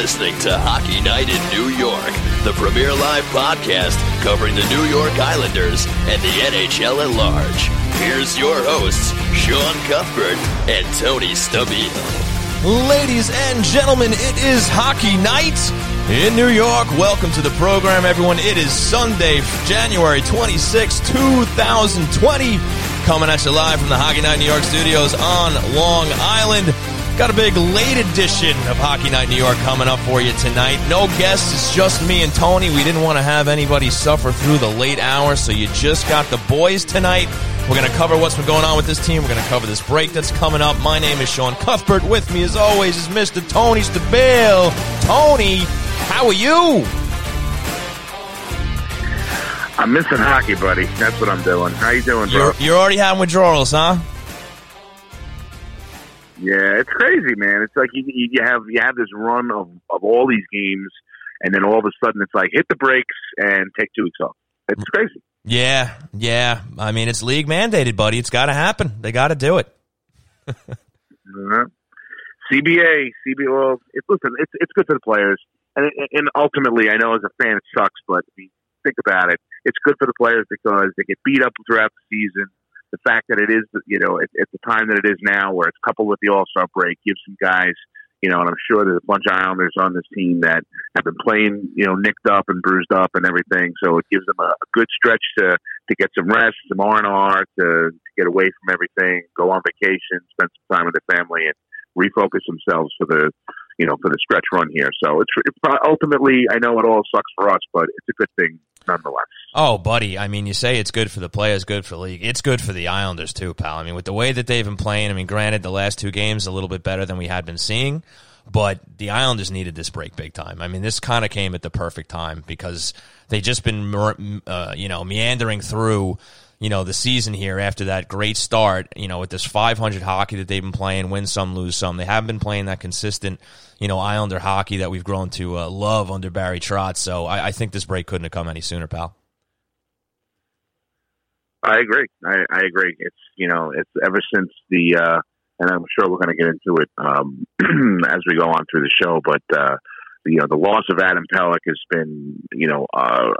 Listening to Hockey Night in New York, the premier live podcast covering the New York Islanders and the NHL at large. Here's your hosts, Sean Cuthbert and Tony Stabile. Ladies and gentlemen, it is Hockey Night in New York. Welcome to the program, everyone. It is Sunday, January 26, 2020. Coming at you live from the Hockey Night New York studios on Long Island. Got a big late edition of Hockey Night New York coming up for you tonight. No guests, it's just me and Tony. We didn't want to have anybody suffer through the late hours, so you just got the boys tonight. We're going to cover what's been going on with this team. We're going to cover this break that's coming up. My name is Sean Cuthbert. With me, as always, is Mr. Tony Stabile. Tony, how are you? I'm missing hockey, buddy. That's what I'm doing. How you doing, bro? You're, you're already having withdrawals, huh? Yeah, it's crazy, man. It's like you, you have you have this run of, of all these games, and then all of a sudden it's like hit the brakes and take two weeks off. It's crazy. Yeah, yeah. I mean, it's league mandated, buddy. It's got to happen. They got to do it. uh-huh. CBA, CBA. Well, it, listen, it's it's good for the players, and and ultimately, I know as a fan it sucks, but I mean, think about it. It's good for the players because they get beat up throughout the season the fact that it is, you know, at, at the time that it is now, where it's coupled with the All Star break, gives some guys, you know, and I'm sure there's a bunch of Islanders on this team that have been playing, you know, nicked up and bruised up and everything. So it gives them a, a good stretch to to get some rest, some R and R, to, get away from everything, go on vacation, spend some time with their family, and refocus themselves for the you know for the stretch run here. So it's, it's ultimately I know it all sucks for us, but it's a good thing nonetheless. Oh, buddy. I mean, you say it's good for the players, good for the league. It's good for the Islanders too, pal. I mean, with the way that they've been playing, I mean, granted, the last two games a little bit better than we had been seeing, but the Islanders needed this break big time. I mean, this kind of came at the perfect time because they just been, uh, you know, meandering through you know, the season here after that great start, you know, with this 500 hockey that they've been playing, win some, lose some. They haven't been playing that consistent, you know, Islander hockey that we've grown to uh, love under Barry Trotz. So I, I, think this break couldn't have come any sooner, pal. I agree. I, I agree. It's, you know, it's ever since the, uh, and I'm sure we're going to get into it um, as we go on through the show, but, uh, you know the loss of Adam Pelech has been you know uh,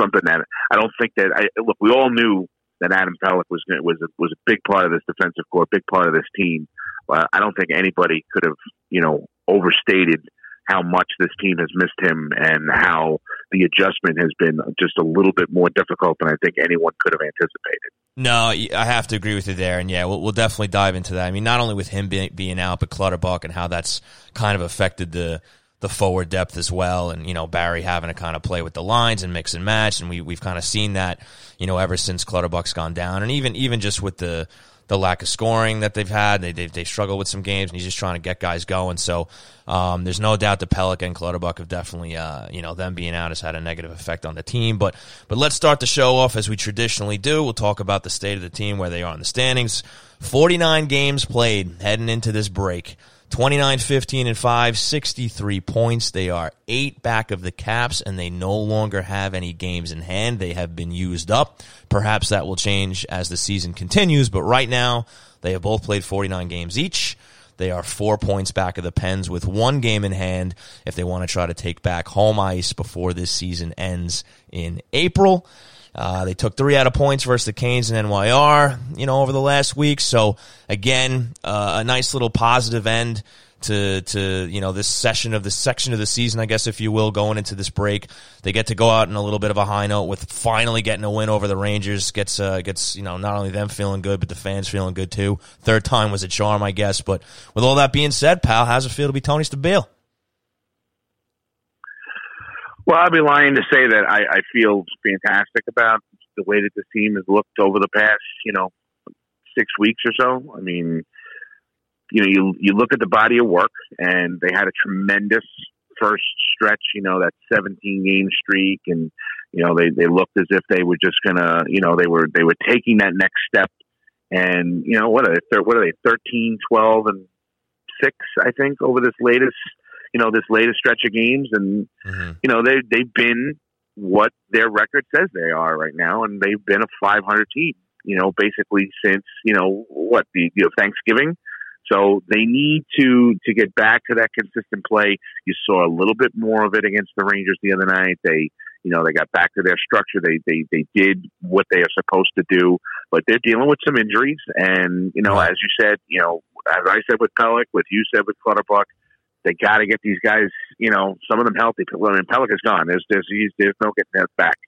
something that I don't think that I look we all knew that Adam Pelech was was a, was a big part of this defensive core, big part of this team. Uh, I don't think anybody could have you know overstated how much this team has missed him and how the adjustment has been just a little bit more difficult than I think anyone could have anticipated. No, I have to agree with you there, and yeah, we'll, we'll definitely dive into that. I mean, not only with him being, being out, but Clutterbuck and how that's kind of affected the the forward depth as well, and you know Barry having to kind of play with the lines and mix and match, and we we've kind of seen that you know ever since Clutterbuck's gone down, and even even just with the the lack of scoring that they've had, they they've, they struggled with some games, and he's just trying to get guys going. So um, there's no doubt the Pelech and Clutterbuck have definitely uh, you know them being out has had a negative effect on the team. But but let's start the show off as we traditionally do. We'll talk about the state of the team, where they are in the standings. 49 games played heading into this break. 29 15 and 5 63 points. They are 8 back of the caps and they no longer have any games in hand. They have been used up. Perhaps that will change as the season continues but right now they have both played 49 games each. They are 4 points back of the Pens with one game in hand if they want to try to take back home ice before this season ends in April uh, they took three out of points versus the Canes and NYR, you know, over the last week. So again, uh, a nice little positive end to to you know this session of this section of the season, I guess if you will, going into this break. They get to go out in a little bit of a high note with finally getting a win over the Rangers. Gets uh, gets you know not only them feeling good, but the fans feeling good too. Third time was a charm, I guess. But with all that being said, pal, how's it feel to be Tony Stabile? Well, I'd be lying to say that I, I feel fantastic about the way that the team has looked over the past, you know, six weeks or so. I mean, you know, you you look at the body of work, and they had a tremendous first stretch. You know, that 17 game streak, and you know they they looked as if they were just gonna, you know, they were they were taking that next step. And you know what are they? What are they? 13, 12, and six, I think, over this latest you know this latest stretch of games, and mm-hmm. you know they they've been what their record says they are right now, and they've been a 500 team. You know, basically since you know what the you know, Thanksgiving. So they need to to get back to that consistent play. You saw a little bit more of it against the Rangers the other night. They you know they got back to their structure. They they they did what they are supposed to do, but they're dealing with some injuries. And you know, as you said, you know, as I said with Pelech, with you said with Clutterbuck, they got to get these guys. You know, some of them healthy. I mean, Pelech is gone. There's there's there's no getting that back.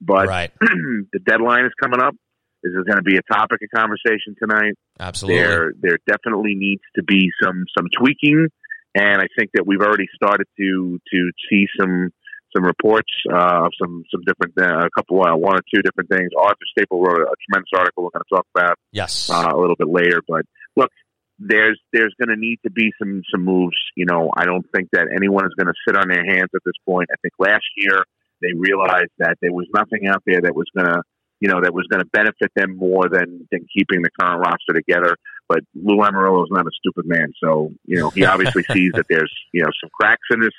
But right. the deadline is coming up. This is going to be a topic of conversation tonight. Absolutely. There, there definitely needs to be some some tweaking, and I think that we've already started to to see some some reports uh, of some some different uh, a couple uh, one or two different things. Arthur Staple wrote a tremendous article we're going to talk about yes. uh, a little bit later. But look, there's there's going to need to be some some moves. You know, I don't think that anyone is going to sit on their hands at this point. I think last year they realized that there was nothing out there that was going to you know that was going to benefit them more than than keeping the current roster together. But Lou Lamoriello is not a stupid man, so you know he obviously sees that there's you know some cracks in this.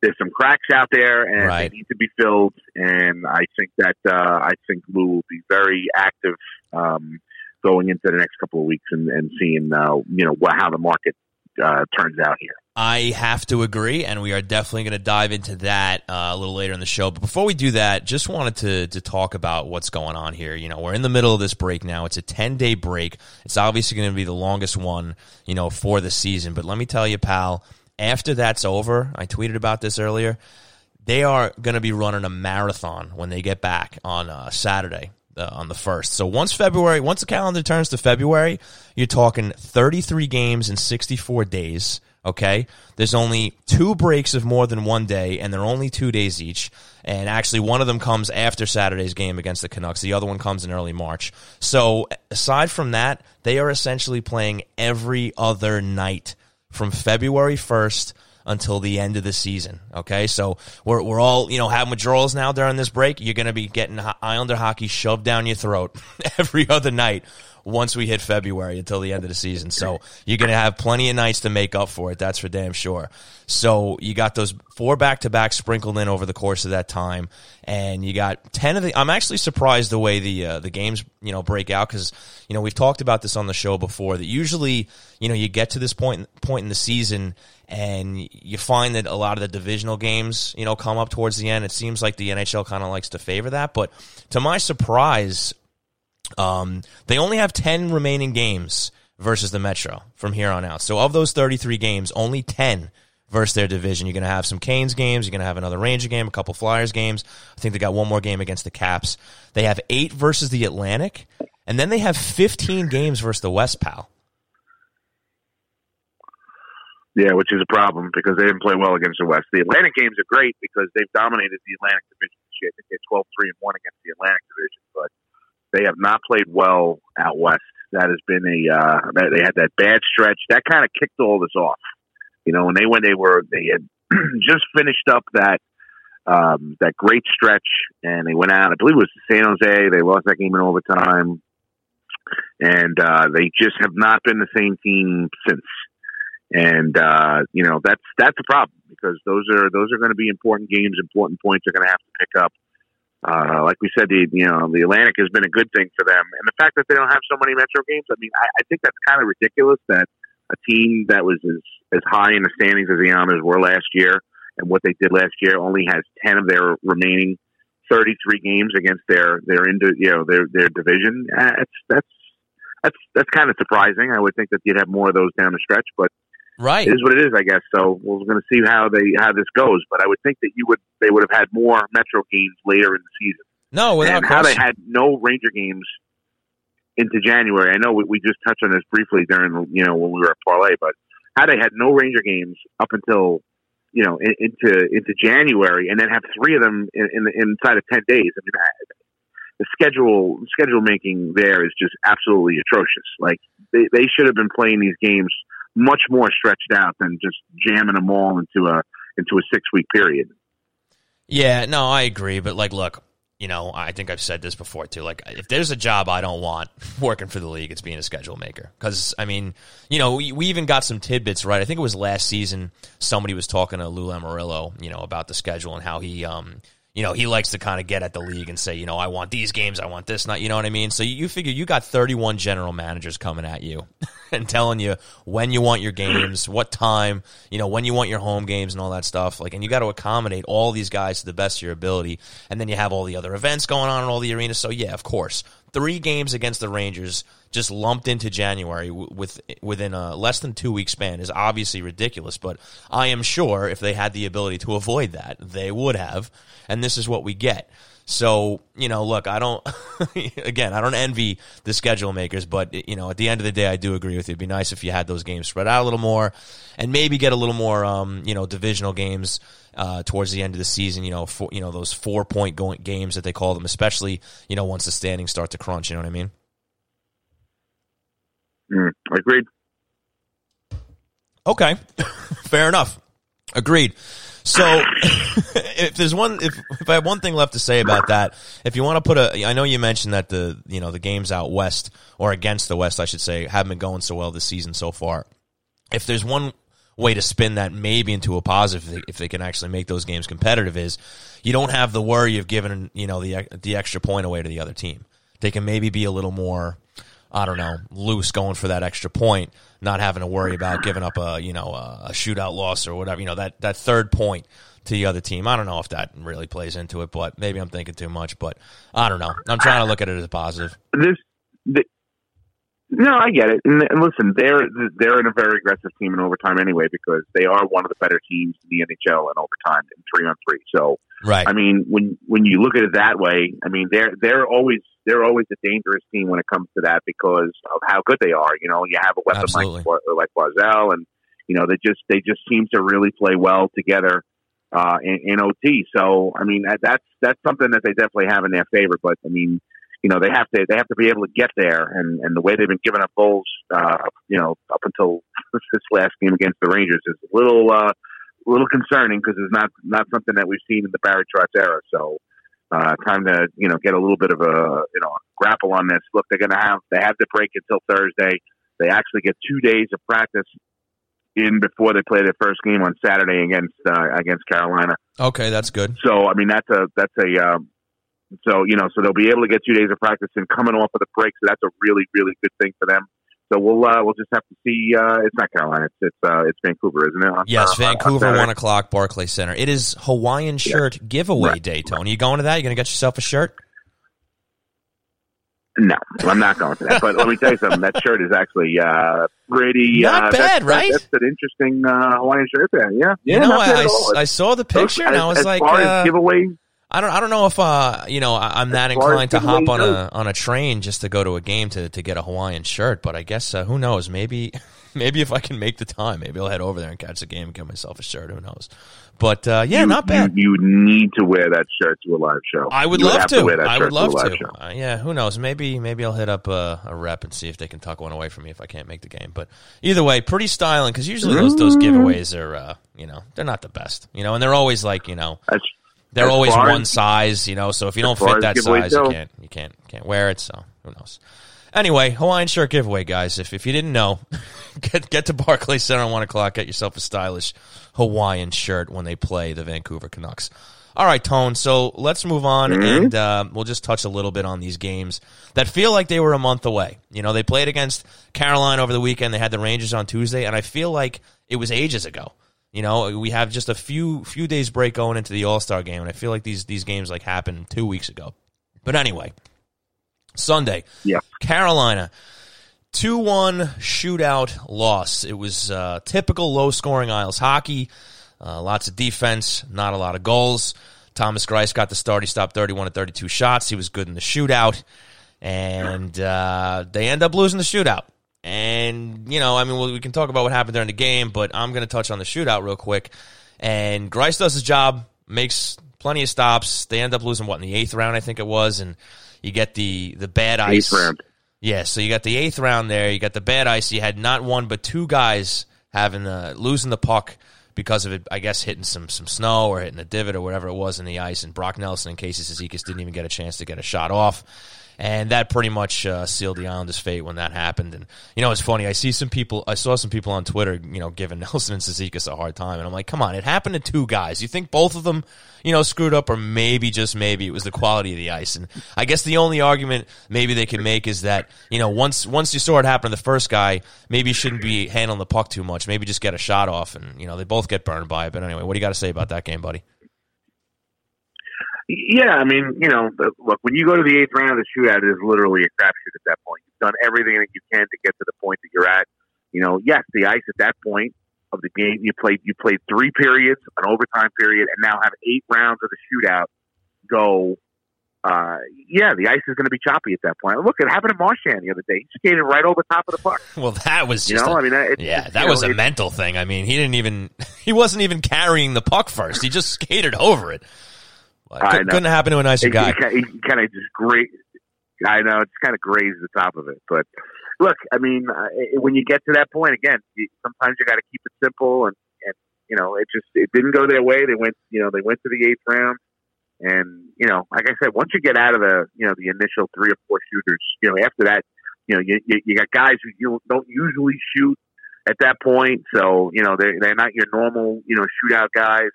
There's some cracks out there, and Right. they need to be filled. And I think that uh, I think Lou will be very active um, going into the next couple of weeks and, and seeing uh, you know what, how the market uh, turns out here. I have to agree, and we are definitely going to dive into that uh, a little later in the show. But before we do that, just wanted to to talk about what's going on here. You know, we're in the middle of this break now. It's a ten day break. It's obviously going to be the longest one, you know, for the season. But let me tell you, pal, after that's over, I tweeted about this earlier. They are going to be running a marathon when they get back on uh, Saturday. Uh, on the first. So once February, once the calendar turns to February, you're talking 33 games in 64 days. Okay. There's only two breaks of more than one day, and they're only two days each. And actually, one of them comes after Saturday's game against the Canucks. The other one comes in early March. So aside from that, they are essentially playing every other night from February 1st until the end of the season. Okay, so we're we're all you know having withdrawals now during this break. You're going to be getting Islander hockey shoved down your throat every other night once we hit February until the end of the season. So you're going to have plenty of nights to make up for it. That's for damn sure. So you got those four back to back sprinkled in over the course of that time, and you got ten of the. I'm actually surprised the way the uh, the games you know break out because you know we've talked about this on the show before that usually you know you get to this point point in the season and you find that a lot of the divisional games, you know, come up towards the end. It seems like the NHL kind of likes to favor that, but to my surprise, um, they only have 10 remaining games versus the Metro from here on out. So of those 33 games, only 10 versus their division. You're going to have some Canes games. You're going to have another Ranger game, a couple Flyers games. I think they got one more game against the Caps. They have eight versus the Atlantic, and then they have 15 games versus the West, pal. Yeah, which is a problem because they didn't play well against the West. The Atlantic games are great because they've dominated the Atlantic division this year. They're 12 3 and 1 against the Atlantic division, but they have not played well out west. That has been a uh, they had that bad stretch that kind of kicked all this off. You know, when they when they were they had just finished up that um, that great stretch and they went out. I believe it was San Jose. They lost that game in overtime, and uh, they just have not been the same team since. And uh, you know that's that's the problem because those are those are going to be important games. Important points are going to have to pick up. Uh, like we said, the you know the Atlantic has been a good thing for them, and the fact that they don't have so many Metro games. I mean, I, I think that's kind of ridiculous that a team that was as as high in the standings as the Islanders were last year, and what they did last year, only has ten of their remaining thirty three games against their their into you know their their division. Uh, That's that's that's that's kind of surprising. I would think that you'd have more of those down the stretch, but Right. it is what it is, I guess. So we're going to see how they how this goes. But I would think that you would they would have had more Metro games later in the season, No, without and how they had no Ranger games into January. I know we, we just touched on this briefly during you know when we were at Parlay, but how they had no Ranger games up until you know in, into into January, and then have three of them in, in inside of ten days. I mean. I, the schedule schedule making there is just absolutely atrocious. Like they, they should have been playing these games much more stretched out than just jamming them all into a into a six week period. Yeah, no, I agree. But like, look, you know, I think I've said this before too. Like, if there's a job I don't want working for the league, it's being a schedule maker. Because I mean, you know, we, we even got some tidbits right. I think it was last season. Somebody was talking to Lou Lamoriello, you know, about the schedule and how he, um, you know, he likes to kind of get at the league and say, you know, I want these games, I want this, not, you know what I mean? So you figure you got 31 general managers coming at you and telling you when you want your games, what time, you know, when you want your home games and all that stuff. Like, and you got to accommodate all these guys to the best of your ability. And then you have all the other events going on in all the arenas. So yeah, of course, three games against the Rangers just lumped into January with within a less than two week span is obviously ridiculous. But I am sure if they had the ability to avoid that, they would have. And this is what we get. So you know, look, I don't. again, I don't envy the schedule makers, but you know, at the end of the day, I do agree with you. It'd be nice if you had those games spread out a little more, and maybe get a little more, um, you know, divisional games uh, towards the end of the season. You know, for, you know those four point going games that they call them, especially you know once the standings start to crunch. You know what I mean? Mm, agreed. Okay, fair enough. Agreed. So, if there's one, if if I have one thing left to say about that, if you want to put a, I know you mentioned that the you know the games out west or against the west, I should say, haven't been going so well this season so far. If there's one way to spin that maybe into a positive if they, if they can actually make those games competitive, is you don't have the worry of giving you know the the extra point away to the other team. They can maybe be a little more I don't know, loose going for that extra point, not having to worry about giving up a you know a shootout loss or whatever. You know that that third point to the other team. I don't know if that really plays into it, but maybe I'm thinking too much. But I don't know. I'm trying to look at it as a positive. This, the, no, I get it. And, and listen, they're they're in a very aggressive team in overtime anyway because they are one of the better teams in the NHL in overtime in three on three. So, right. I mean, when when you look at it that way, I mean, they're they're always they're always a dangerous team when it comes to that because of how good they are. You know, you have a weapon Absolutely. like like Barzal, and you know they just they just seem to really play well together uh, in, in OT. So, I mean, that, that's that's something that they definitely have in their favor. But I mean you know they have to they have to be able to get there, and and the way they've been giving up goals, uh, you know, up until this last game against the Rangers is a little uh, a little concerning because it's not not something that we've seen in the Barry Trotz era. So. Uh, time to you know get a little bit of a you know grapple on this. Look, they're going to have they have the break until Thursday. They actually get two days of practice in before they play their first game on Saturday against uh, against Carolina. Okay, that's good. So I mean that's a that's a um, so, you know, so they'll be able to get two days of practice and coming off of the break. So that's a really, really good thing for them. So we'll uh, we'll just have to see. Uh, it's not Carolina. It's it's, uh, it's Vancouver, isn't it? On, yes, uh, Vancouver, one o'clock, Barclay Center. It is Hawaiian shirt yeah. giveaway right. day, Tony. You going to that? You going to get yourself a shirt? No, I'm not going to that. But let me tell you something. That shirt is actually uh, pretty not uh, bad, that's, right? That's, an interesting uh, Hawaiian shirt there. Yeah, yeah. You know, I. I, I saw the picture and as, I was as like, far uh, as giveaways. I don't. I don't know if uh, you know. I, am that As far as inclined to hop on a on a train just to go to a game to, to get a Hawaiian shirt. But I guess uh, who knows? Maybe maybe if I can make the time, maybe I'll head over there and catch the game and get myself a shirt. Who knows? But uh, yeah, you, not bad. You, you need to wear that shirt to a live show. I would You love to. that I would love live to. Uh, yeah, who knows? Maybe maybe I'll hit up a, a rep and see if they can tuck one away from me if I can't make the game. But either way, pretty styling because usually those those Mm-hmm. giveaways are uh, you know they're not the best. You know, and they're always like you know That's, they're As always one as- size, you know. So if you don't fit that size, you can't you can't can't wear it. So who knows? Anyway, Hawaiian shirt giveaway, guys. If if you didn't know, get get to Barclays Center at one o'clock. Get yourself a stylish Hawaiian shirt when they play the Vancouver Canucks. All right, Tone. So let's move on, and uh, we'll just touch a little bit on these games that feel like they were a month away. You know, they played against Carolina over the weekend. They had the Rangers on Tuesday, and I feel like it was ages ago. You know, we have just a few few days break going into the All Star game, and I feel like these these games like happened two weeks ago. But anyway, Sunday, Yeah. Carolina. 2 1 shootout loss. It was uh, typical low scoring Isles hockey. Uh, lots of defense, not a lot of goals. Thomas Greiss got the start. He stopped 31 to 32 shots. He was good in the shootout. And uh, they end up losing the shootout. And, you know, I mean, we can talk about what happened during the game, but I'm going to touch on the shootout real quick. And Greiss does his job, makes plenty of stops. They end up losing, what, in the eighth round, I think it was. And you get the, the bad ice. Eighth round. Yeah, so you got the eighth round there. You got the bad ice. You had not one but two guys having the losing the puck because of it. I guess hitting some some snow or hitting a divot or whatever it was in the ice. And Brock Nelson and Casey Cizikas didn't even get a chance to get a shot off. And that pretty much uh, sealed the Islanders' fate when that happened. And you know, it's funny. I see some people. I saw some people on Twitter, you know, giving Nelson and Cizikas a hard time, and I'm like, come on, it happened to two guys. You think both of them, you know, screwed up, or maybe just maybe it was the quality of the ice? And I guess the only argument maybe they could make is that you know, once once you saw it happen to the first guy, maybe you shouldn't be handling the puck too much. Maybe just get a shot off, and you know, they both get burned by it. But anyway, what do you got to say about that game, buddy? Yeah, I mean, you know, look, when you go to the eighth round of the shootout, it is literally a crapshoot at that point. You've done everything that you can to get to the point that you're at. You know, yes, the ice at that point of the game, you played you played three periods, an overtime period, and now have eight rounds of the shootout go. Uh, yeah, the ice is going to be choppy at that point. Look, it happened to Marchand the other day. He skated right over top of the puck. Well, that was you know, a, I mean, it, yeah, that was know, a mental thing. I mean, he didn't even he wasn't even carrying the puck first. He just skated over it. Could, couldn't happen to a nicer guy. He, he kind of just great. I know it's kind of grazed the top of it, but look, I mean, uh, when you get to that point again, you, sometimes you got to keep it simple, and and you know, it just it didn't go their way. They went, you know, they went to the eighth round, and you know, like I said, once you get out of the you know the initial three or four shooters, you know, after that, you know, you you, you got guys who you don't usually shoot at that point, so you know they're they're not your normal you know shootout guys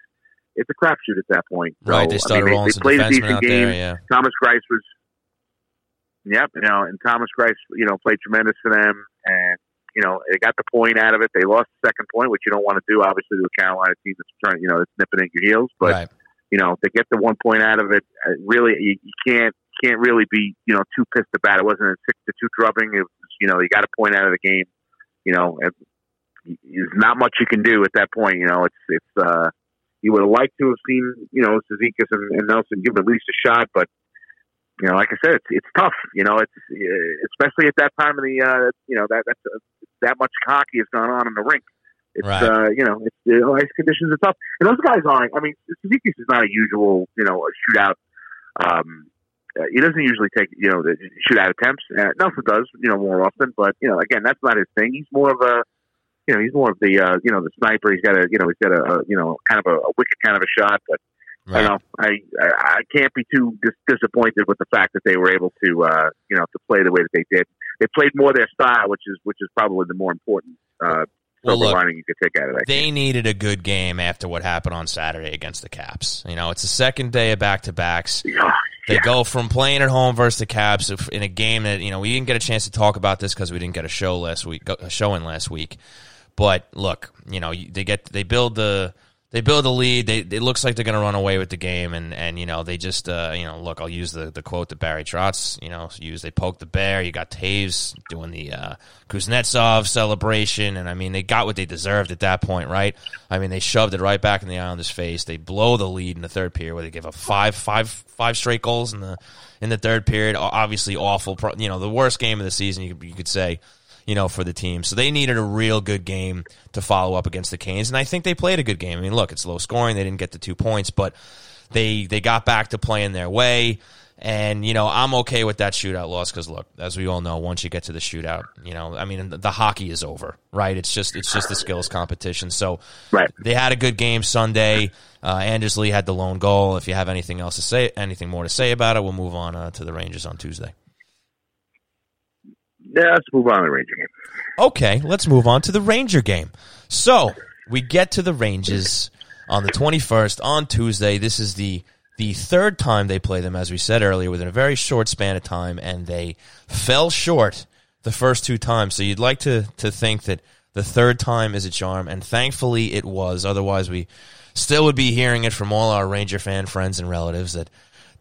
it's a crapshoot at that point. So, right, they started I mean, rolling they, they played a decent game. There, yeah. Thomas Greiss was, yep, you know, and Thomas Greiss, you know, played tremendous for them, and you know, they got the point out of it. They lost the second point, which you don't want to do, obviously, to a Carolina team that's trying, you know, that's nipping at your heels. But right. you know, they get the one point out of it. Uh, really, you, you can't can't really be, you know, too pissed about it. It wasn't a six to two drubbing. It was, you know, you got a point out of the game. You know, there's not much you can do at that point. You know, it's it's. uh you would have liked to have seen, you know, Cizikas and, and Nelson give at least a shot, but you know, like I said, it's it's tough. You know, it's especially at that time of the, uh, you know, that that's uh, that much hockey has gone on in the rink. It's right. uh, you know, it's the ice conditions are tough, and those guys aren't. I mean, Cizikas is not a usual, you know, a shootout. Um, uh, he doesn't usually take, you know, the shootout attempts. Uh, Nelson does, you know, more often, but you know, again, that's not his thing. He's more of a you know, he's more of the, uh, you know, the sniper. He's got a, you know, he's got a, a you know, kind of a, a wicked kind of a shot. But right. I don't know. I, I, I can't be too dis- disappointed with the fact that they were able to, uh, you know, to play the way that they did. They played more their style, which is, which is probably the more important, uh, well, look, lining you could take out of that. They needed a good game after what happened on Saturday against the Caps. You know, it's the second day of back to backs. They yeah. go from playing at home versus the Caps in a game that you know we didn't get a chance to talk about this because we didn't get a show last week, a show in last week. But look, you know, they get they build the they build the lead. They it looks like they're going to run away with the game, and and you know they just uh, you know look. I'll use the the quote that Barry Trotz you know used. They poke the bear. You got Toews doing the uh, Kuznetsov celebration, and I mean they got what they deserved at that point, right? I mean they shoved it right back in the Islanders' face. They blow the lead in the third period where they give up five five five straight goals in the in the third period. Obviously awful. You know the worst game of the season you could, you could say you know, for the team. So they needed a real good game to follow up against the Canes, and I think they played a good game. I mean, look, it's low scoring; they didn't get the two points, but they they got back to playing their way. And you know, I'm okay with that shootout loss because look, as we all know, once you get to the shootout, you know, I mean, the, the hockey is over, right? It's just it's just the skills competition. So right. they had a good game Sunday. Uh, Anders Lee had the lone goal. If you have anything else to say, anything more to say about it, we'll move on uh, to the Rangers on Tuesday. Yeah, let's move on to the Ranger game. Okay, let's move on to the Ranger game. So we get to the Rangers on the 21st on Tuesday. This is the the third time they play them, as we said earlier, within a very short span of time, and they fell short the first two times. So you'd like to to think that the third time is a charm, and thankfully it was. Otherwise, we still would be hearing it from all our Ranger fan friends and relatives that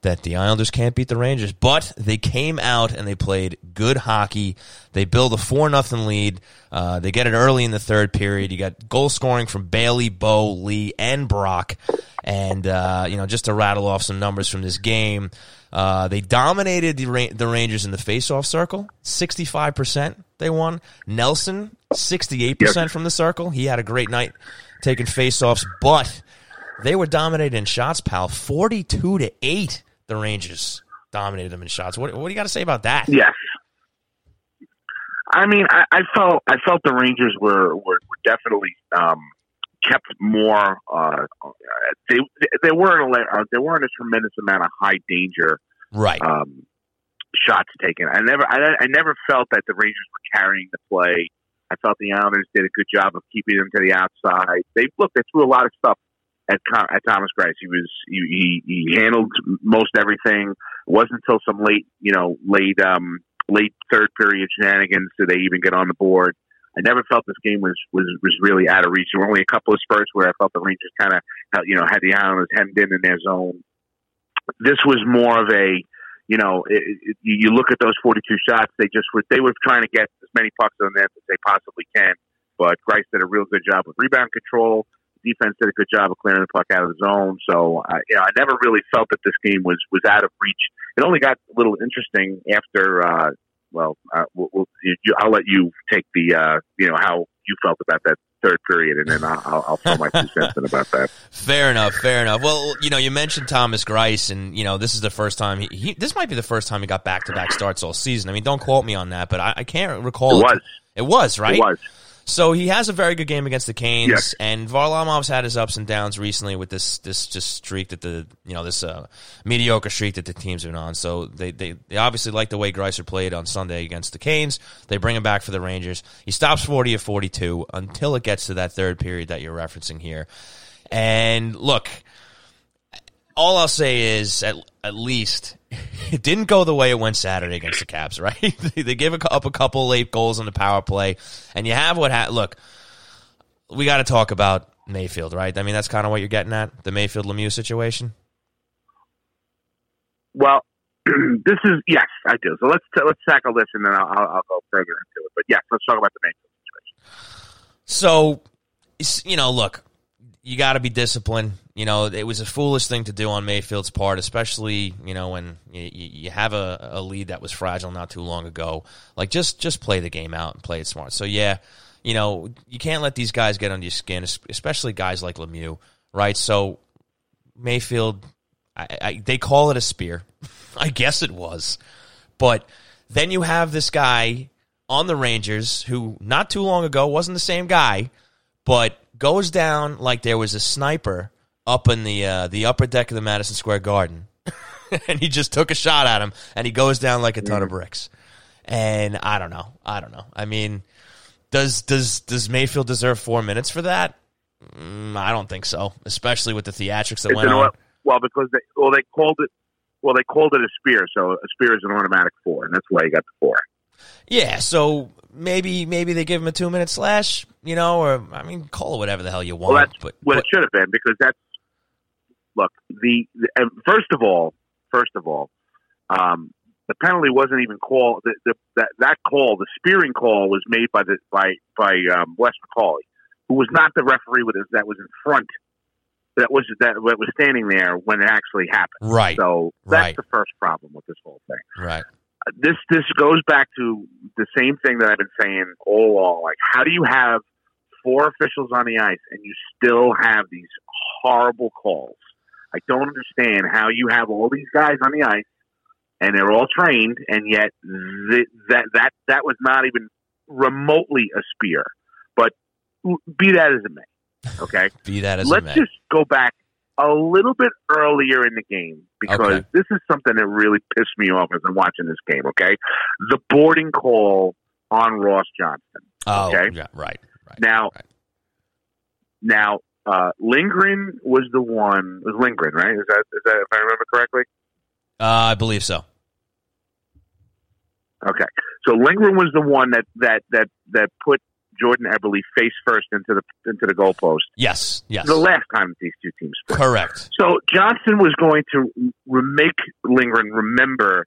that the Islanders can't beat the Rangers, but they came out and they played good hockey. They build a four nothing lead. Uh, they get it early in the third period. You got goal scoring from Bailey, Bo, Lee, and Brock, and uh, you know just to rattle off some numbers from this game. Uh, they dominated the Ra- the Rangers in the faceoff circle, sixty five percent. They won. Nelson, sixty eight percent from the circle. He had a great night taking faceoffs, but they were dominated in shots, pal, forty two to eight the Rangers dominated them in shots. What, what do you got to say about that? Yes. I mean, I, I felt I felt the Rangers were were, were definitely um, kept more. Uh, they they weren't a, uh, they weren't a tremendous amount of high danger, right? Um, shots taken. I never, I, I never felt that the Rangers were carrying the play. I felt the Islanders did a good job of keeping them to the outside. They look, they threw a lot of stuff at, at Thomas Greiss. He was he, he, handled most everything. It wasn't until some late, you know, late um, late third period shenanigans did they even get on the board. I never felt this game was was was really out of reach. There were only a couple of spurts where I felt the Rangers kind of you know had the Islanders hemmed in in their zone. This was more of a you know, it, it, you look at those 42 shots, they just were, they were trying to get as many pucks on net as they possibly can. But Greiss did a real good job with rebound control. Defense did a good job of clearing the puck out of the zone. So, uh, you know, I never really felt that this game was, was out of reach. It only got a little interesting after, uh, well, uh, we'll, we'll you, I'll let you take the, uh, you know, how you felt about that third period, and then I'll, I'll throw my two cents in about that. Fair enough, fair enough. Well, you know, you mentioned Thomas Greiss, and you know, this is the first time he, he this might be the first time he got back to back starts all season. I mean, don't quote me on that, but I, I can't recall. It was. It was right. It was. So he has a very good game against the Canes, yes. and Varlamov's had his ups and downs recently with this this just streak that the you know this uh, mediocre streak that the teams been on. So they, they they obviously like the way Greiser played on Sunday against the Canes. They bring him back for the Rangers. He stops forty of forty two until it gets to that third period that you're referencing here. And look, all I'll say is at at least it didn't go the way it went Saturday against the Caps, right? they gave up a couple late goals on the power play, and you have what ha- look. We got to talk about Mayfield, right? I mean, that's kind of what you're getting at the Mayfield Lemieux situation. Well, this is yes, I do. So let's let's tackle this, and then I'll, I'll go further into it. But yes, let's talk about the Mayfield situation. So, you know, look, you got to be disciplined. You know, it was a foolish thing to do on Mayfield's part, especially you know when you, you have a, a, lead that was fragile not too long ago. Like just just play the game out and play it smart. So yeah, you know you can't let these guys get under your skin, especially guys like Lemieux, right? So Mayfield, I, I, they call it a spear. I guess it was, but then you have this guy on the Rangers who not too long ago wasn't the same guy, but goes down like there was a sniper up in the uh, the upper deck of the Madison Square Garden, and he just took a shot at him, and he goes down like a ton of bricks. And I don't know, I don't know. I mean, does does does Mayfield deserve four minutes for that? Mm, I don't think so, especially with the theatrics that it's went on. Well, because they well they called it well they called it a spear, so a spear is an automatic four, and that's why he got the four. Yeah, so maybe maybe they give him a two minute slash, you know, or I mean, call it whatever the hell you want. Well, that's but what but, it should have been because that's look the, the first of all, first of all, um, the penalty wasn't even called. The, the, that that call, the spearing call, was made by the by by um, Wes McCauley, who was not the referee with us. That was in front. That was that was standing there when it actually happened. Right. So that's Right. the first problem with this whole thing right. this this goes back to the same thing that I've been saying all along. Like, how do you have four officials on the ice and you still have these horrible calls? I don't understand how you have all these guys on the ice and they're all trained, and yet th- that that that was not even remotely a spear. But be that as it may, okay. Be that as Let's just go back a little bit earlier in the game because Okay. this is something that really pissed me off as I'm watching this game. Okay, the boarding call on Ross Johnston. oh, okay. yeah, right, right. Now, right. now uh, Lindgren was the one. Was Lindgren right? Is that is that if I remember correctly? Uh, I believe so. Okay, so Lindgren was the one that that that that put Jordan Eberle face first into the into the goalpost. Yes, yes. The last time these two teams played. Correct. So Johnston was going to re- make Lindgren remember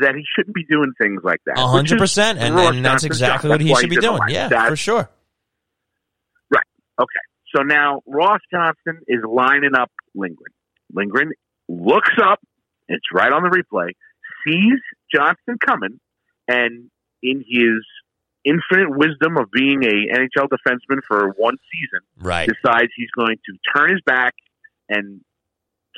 that he shouldn't be doing things like that. A hundred percent, and and that's exactly job. what he That's should be he's in the doing. line. Yeah, That- for sure. Right. Okay. So now Ross Johnston is lining up Lindgren. Lindgren looks up. It's right on the replay. Sees Johnston coming, and in his infinite wisdom of being a NHL defenseman for one season, Right. decides he's going to turn his back and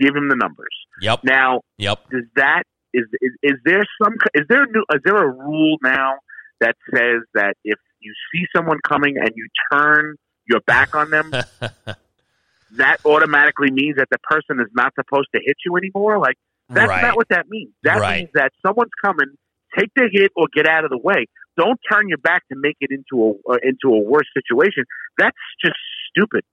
give him the numbers. Yep. Now, Yep. does that is, is is there some is there a new, is there a rule now that says that if you see someone coming and you turn your back on them, that automatically means that the person is not supposed to hit you anymore? Like That's Right. not what that means. That Right. means that someone's coming, take the hit or get out of the way. Don't turn your back to make it into a uh, into a worse situation. That's just stupid.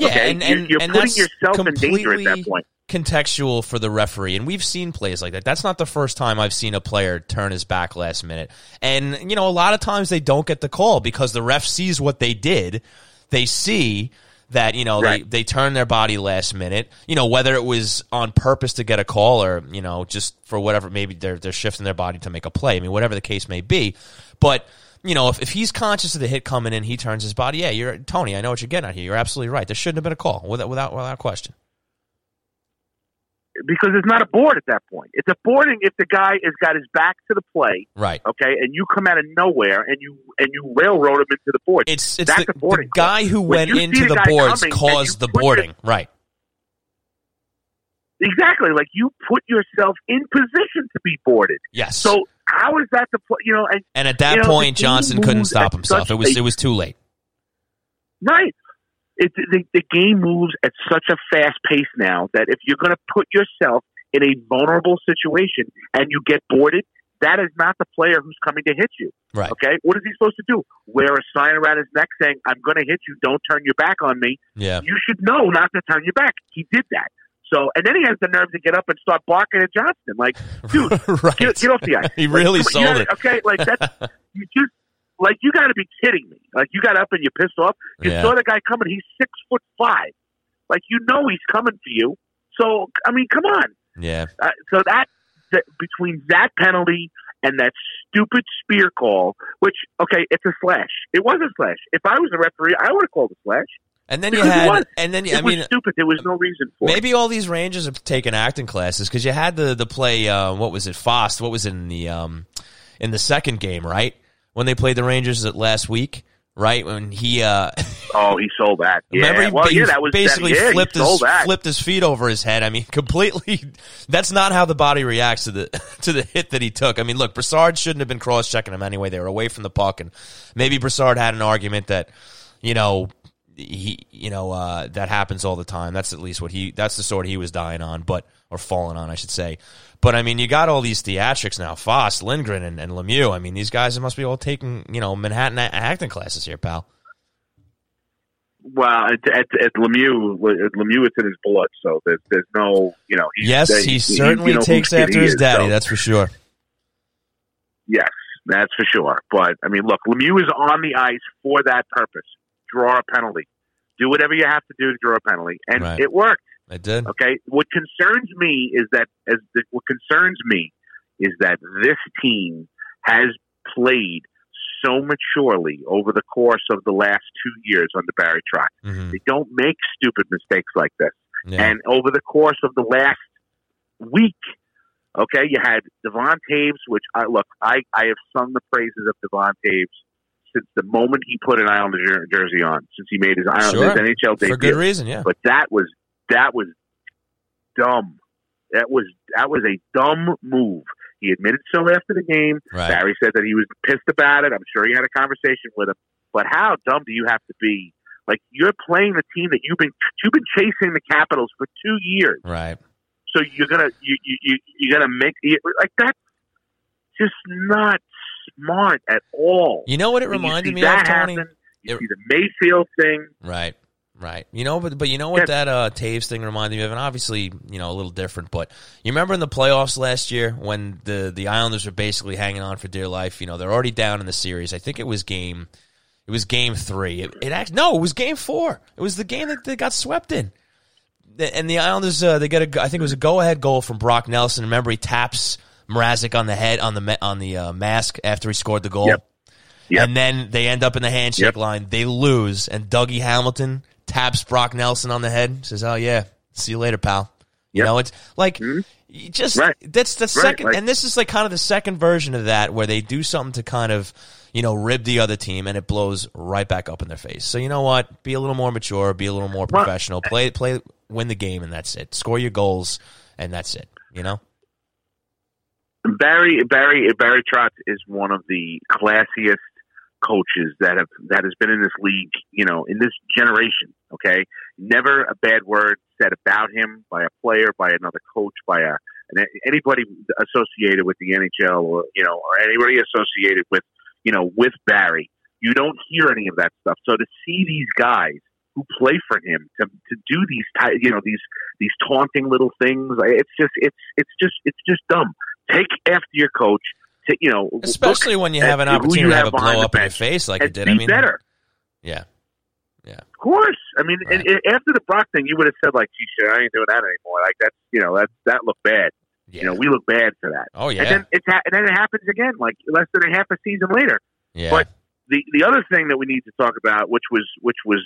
Yeah, okay? and, you're, you're and putting yourself in danger at that point. contextual for the referee, and we've seen plays like that. That's not the first time I've seen a player turn his back last minute. And you know, a lot of times they don't get the call because the ref sees what they did. They see that you know Right. they they turn their body last minute. You know, whether it was on purpose to get a call or you know just for whatever, maybe they're they're shifting their body to make a play. I mean, whatever the case may be, but. You know, if, if he's conscious of the hit coming in, he turns his body. Yeah, you're Tony. I know what you're getting at here. You're absolutely right. There shouldn't have been a call without without without question. Because it's not a board at that point. It's a boarding if the guy has got his back to the play, Right. okay, and you come out of nowhere and you and you railroad him into the board. It's it's That's the, a boarding the guy who When went into the the boards caused the put your- boarding. right. exactly like you put yourself in position to be boarded. Yes. So how is that the play? You know, and and at that you know, point, Johnston couldn't stop himself. It was a- it was too late. right. It, the, the game moves at such a fast pace now that if you're going to put yourself in a vulnerable situation and you get boarded, that is not the player who's coming to hit you. Right. Okay, what is he supposed to do? Wear a sign around his neck saying, "I'm going to hit you. Don't turn your back on me." Yeah. You should know not to turn your back. He did that. So, and then he has the nerve to get up and start barking at Johnston, like, "Dude, right. get, get off the ice." He Like, really on, sold it. Okay, like that's you just like you got to be kidding me. Like you got up and you pissed off. You Yeah. saw the guy coming. He's six foot five. Like you know he's coming for you. So I mean, come on. Yeah. Uh, so that, that between that penalty and that stupid spear call, which okay, it's a slash. It was a slash. If I was a referee, I would have called a slash. And then you Because it had and then It I was mean stupid. There was no reason for it. maybe all these Rangers have taken acting classes because you had the the play. Uh, what was it? Fost. What was it in the um in the second game? Right when they played the Rangers last week. Right when he uh Oh, he sold that. Yeah. Remember, he, well, yeah, that was basically that, yeah, flipped he his that. flipped his feet over his head. I mean, completely. That's not how the body reacts to the to the hit that he took. I mean, look, Broussard shouldn't have been cross checking him anyway. They were away from the puck, and maybe Broussard had an argument that you know he you know uh, that happens all the time. That's at least what he. That's the sword he was dying on, but or falling on, I should say. But I mean, you got all these theatrics now: Foss, Lindgren, and, and Lemieux. I mean, these guys must be all taking you know Manhattan acting classes here, pal. Well, at, at, at Lemieux, at Lemieux, it's in his blood. So there's there's no, you know. He's, Yes, they- he certainly you know takes after his is, daddy. so- That's for sure. Yes, that's for sure. But I mean, look, Lemieux is on the ice for that purpose. Draw a penalty. Do whatever you have to do to draw a penalty, and Right. it worked. I did. Okay. What concerns me is that as the, what concerns me is that this team has played so maturely over the course of the last two years under Barry Trotz. hmm They don't make stupid mistakes like this. Yeah. And over the course of the last week, okay, you had Devon Toews, which I look, I, I have sung the praises of Devon Toews since the moment he put an Islander jer- jersey on, since he made his, Islander, Sure. his NHL debut for good reason. Yeah. but that was that was dumb. That was that was a dumb move. He admitted so after the game. Right. Barry said that he was pissed about it. I'm sure he had a conversation with him. But how dumb do you have to be? Like you're playing the team that you've been you've been chasing the Capitals for two years. Right. So you're gonna you you you you're gonna make like that's just not smart at all. You know what it reminded me of, Tony? happen. You It- see the Mayfield thing. Right. Right. You know, but but you know what that uh Toews thing reminded me of, and obviously, you know, a little different, but you remember in the playoffs last year when the the Islanders were basically hanging on for dear life, you know, they're already down in the series. I think it was game it was game three. It, it act, no, it was game four. It was the game that they got swept in. And the Islanders, uh, they get a, I think it was a go-ahead goal from Brock Nelson. Remember, he taps Mrazek on the head on the on the uh, mask after he scored the goal. Yep. Yep. And then they end up in the handshake Yep. line. They lose, and Dougie Hamilton taps Brock Nelson on the head. Says, "Oh yeah, see you later, pal." You know, it's like Mhm. you just Right. that's the Right, second, like- and this is like kind of the second version of that where they do something to kind of you know rib the other team, and it blows right back up in their face. So you know what? Be a little more mature, be a little more professional. Play, play, win the game, and that's it. Score your goals, and that's it. You know. Barry Barry Barry Trotz is one of the classiest coaches that have that has been in this league, you know, in this generation. Okay, never a bad word said about him by a player, by another coach, by a anybody associated with the NHL or you know or anybody associated with you know with Barry, you don't hear any of that stuff. So to see these guys who play for him to to do these you know these these taunting little things, it's just it's it's just it's just dumb. Take after your coach. To, you know, especially when you have an opportunity to have, have a blow up in your face like it did. Be I mean, better. Yeah. Yeah. Of course. I mean, right. and, and after the Brock thing, you would have said like, "Gee, shit, I ain't doing that anymore." Like that's you know that that looked bad. Yeah. You know, we look bad for that. Oh yeah. And then it's ha- and then it happens again, like less than a half a season later. Yeah. But the the other thing that we need to talk about, which was which was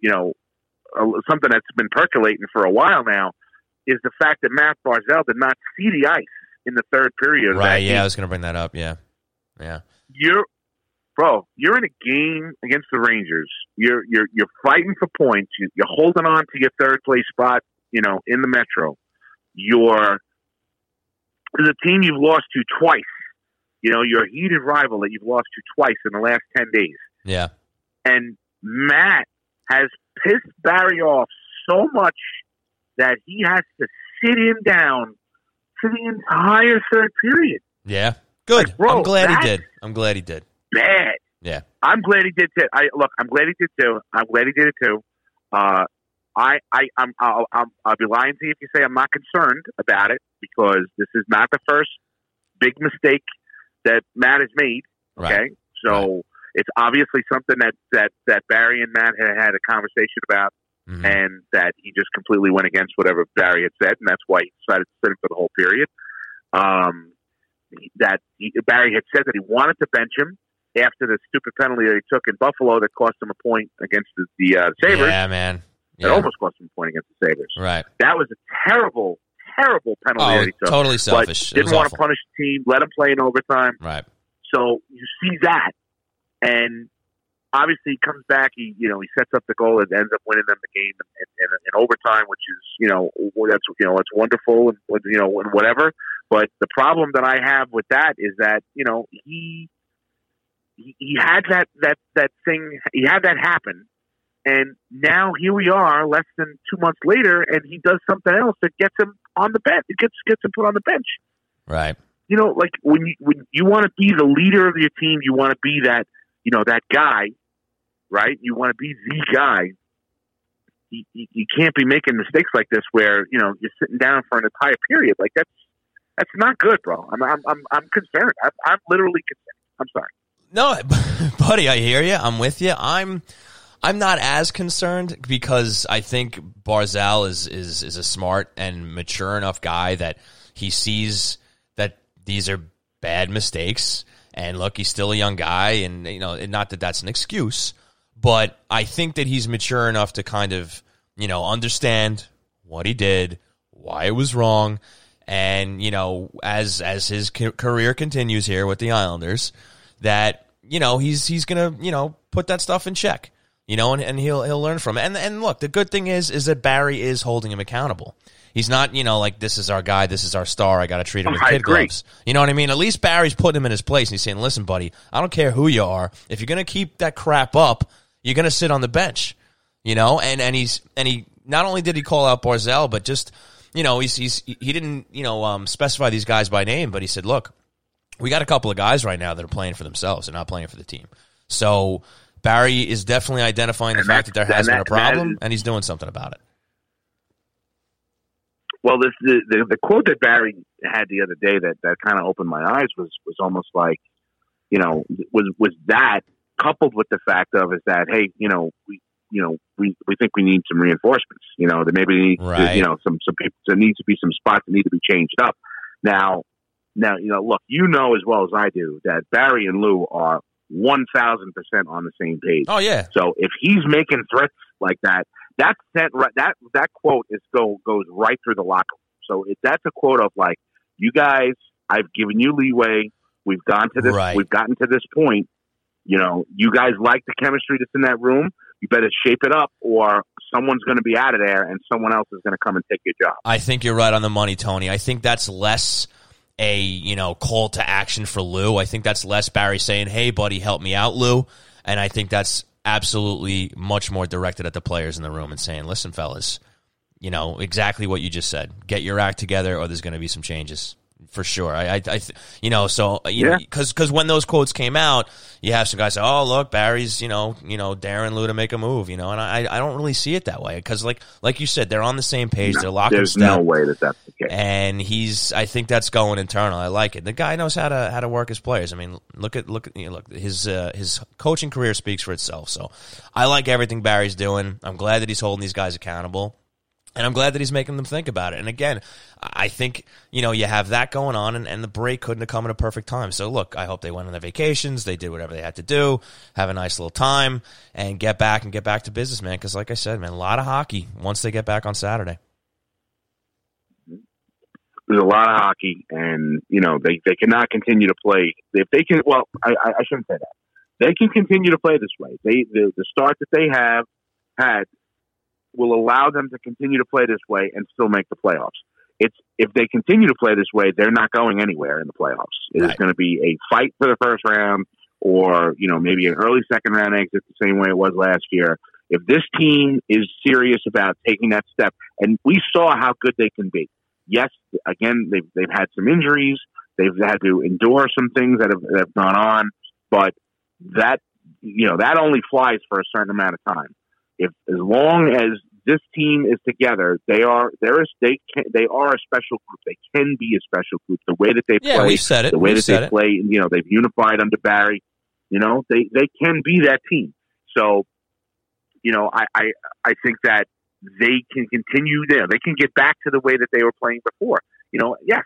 you know uh, something that's been percolating for a while now, is the fact that Matt Barzal did not see the ice in the third period. Right. Yeah, game. I was going to bring that up. Yeah. Yeah. You're, bro. You're in a game against the Rangers. You're you're you're fighting for points. You, you're holding on to your third place spot. You know, in the Metro. You're there's a team you've lost to twice you know, your heated rival that you've lost to twice in the last 10 days. Yeah. And Matt has pissed Barry off so much that he has to sit him down for the entire third period. Yeah. Good. Like, bro, I'm glad he did. I'm glad he did. Bad. Yeah. I'm glad he did too. I look, I'm glad he did too. I'm glad he did it too. Uh, I, I, I'm, I'll, I'll, I'll be lying to you if you say I'm not concerned about it because this is not the first big mistake that Matt has made. Okay, right. so right. it's obviously something that that that Barry and Matt had had a conversation about, mm-hmm. and that he just completely went against whatever Barry had said, and that's why he decided to sit him for the whole period. Um, that he, Barry had said that he wanted to bench him after the stupid penalty that he took in Buffalo that cost him a point against the, the uh, Sabres. Yeah, man. Yeah. It almost cost him a point against the Sabres. Right. That was a terrible, terrible penalty oh, that he took. Totally selfish. didn't want awful. to punish the team, let him play in overtime. Right. So you see that, and obviously he comes back. He you know he sets up the goal and ends up winning them the game in, in, in overtime, which is you know that's you know it's wonderful and you know and whatever. But the problem that I have with that is that you know he he, he had that that that thing he had that happen and now here we are, less than two months later, and he does something else that gets him on the bench. It gets gets him put on the bench. Right. You know, like when you when you want to be the leader of your team, you want to be that you know that guy, right? You want to be the guy. You, you, you can't be making mistakes like this where you know you're sitting down for an entire period. Like that's that's not good, bro. I'm I'm I'm, I'm concerned. I'm, I'm literally concerned. I'm sorry. No, buddy, I hear you. I'm with you. I'm I'm not as concerned because I think Barzal is is is a smart and mature enough guy that he sees that these are bad mistakes. And look, he's still a young guy, and you know, not that that's an excuse, but I think that he's mature enough to kind of you know understand what he did, why it was wrong, and you know, as as his career continues here with the Islanders, that you know he's he's gonna you know put that stuff in check you know, and, and he'll he'll learn from it. And and look, the good thing is is that Barry is holding him accountable. He's not, you know, like this is our guy, this is our star. I got to treat him with I kid agree. gloves. You know what I mean? At least Barry's putting him in his place, and he's saying, "Listen, buddy, I don't care who you are. If you're gonna keep that crap up, you're gonna sit on the bench." You know, and and he's and he not only did he call out Barzal, but just you know he's he's he didn't you know um, specify these guys by name, but he said, "Look, we got a couple of guys right now that are playing for themselves and not playing for the team." So Barry is definitely identifying the fact that there has been a problem, and he's doing something about it. Well, this the, the, the quote that Barry had the other day that that kind of opened my eyes was was almost like, you know, was was that coupled with the fact of is that hey, you know, we you know we we think we need some reinforcements. You know, that maybe right. you know some some people there needs to be some spots that need to be changed up. Now, now you know, look, you know as well as I do that Barry and Lou are one thousand percent on the same page. Oh yeah. So if he's making threats like that, that sent right that that quote is go goes right through the locker room. So if that's a quote of like, you guys, I've given you leeway. We've gone to this. Right. We've gotten to this point. You know, you guys like the chemistry that's in that room. You better shape it up, or someone's going to be out of there, and someone else is going to come and take your job. I think you're right on the money, Tony. I think that's less a you know call to action for Lou. I think that's less Barry saying, "Hey, buddy, help me out, Lou," and I think that's absolutely much more directed at the players in the room and saying, "Listen, fellas, you know, exactly what you just said. Get your act together, or there's going to be some changes for sure. I, I, I you know, so you Yeah. know, because because when those quotes came out, you have some guys say, "Oh, look, Barry's, you know, you know, Darren Lou to make a move," you know, and I, I don't really see it that way because, like, like you said, they're on the same page, they're locked in There's no way that that's the case. and he's. I think that's going internal. I like it. The guy knows how to how to work his players. I mean, look at look at you know, look his uh, his coaching career speaks for itself. So I like everything Barry's doing. I'm glad that he's holding these guys accountable. And I'm glad that he's making them think about it. And again, I think, you know, you have that going on and, and the break couldn't have come at a perfect time. So look, I hope they went on their vacations. They did whatever they had to do, have a nice little time and get back and get back to business, man. Cause like I said, man, a lot of hockey once they get back on Saturday. There's a lot of hockey, and you know they, they cannot continue to play. If they can, well, I, I I shouldn't say that. They can continue to play this way. They the, the start that they have had will allow them to continue to play this way and still make the playoffs. It's if they continue to play this way, they're not going anywhere in the playoffs. It's Right. going to be a fight for the first round, or you know maybe an early second round exit, the same way it was last year. If this team is serious about taking that step, and we saw how good they can be. Yes, again they've they've had some injuries, they've had to endure some things that have, that have gone on, but that you know that only flies for a certain amount of time. If as long as this team is together, they are there is they can, they are a special group. They can be a special group. The way that they Yeah, play, we've said it. the way that they it. play, you know, they've unified under Barry. You know, they they can be that team. So, you know, I I, I think that they can continue there. They can get back to the way that they were playing before. You know, yes,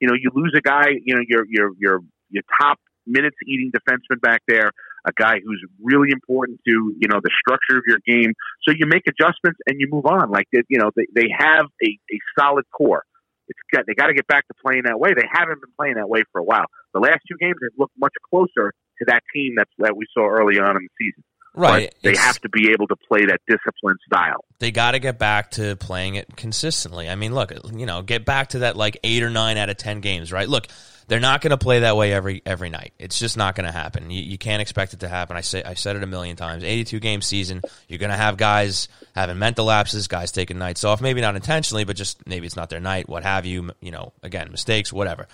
you know, you lose a guy, you know, your your your your top minutes eating defenseman back there, a guy who's really important to you know the structure of your game. So you make adjustments and you move on. Like you know, they they have a, a solid core. It's got they got to get back to playing that way. They haven't been playing that way for a while. The last two games have looked much closer to that team that's, that we saw early on in the season. Right. But they It's- have to be able to play that disciplined style. they got to get back to playing it consistently. I mean, look, you know, get back to that like eight or nine out of ten games, right? Look, they're not going to play that way every every night. It's just not going to happen. You, you can't expect it to happen. I say I said it a million times. Eighty two game season, you're going to have guys having mental lapses, guys taking nights off, maybe not intentionally, but just maybe it's not their night, what have you. You know, again, mistakes, whatever.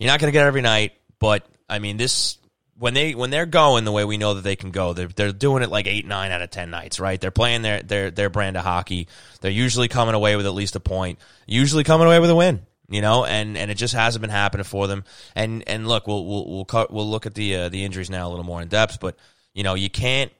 You're not going to get it every night, but I mean, this when they when they're going the way we know that they can go, they're they're doing it like eight nine out of ten nights, right? They're playing their their their brand of hockey. They're usually coming away with at least a point, usually coming away with a win. You know, and, and it just hasn't been happening for them. And and look, we'll we'll we'll, cut, we'll look at the uh, the injuries now a little more in depth. But you know, you can't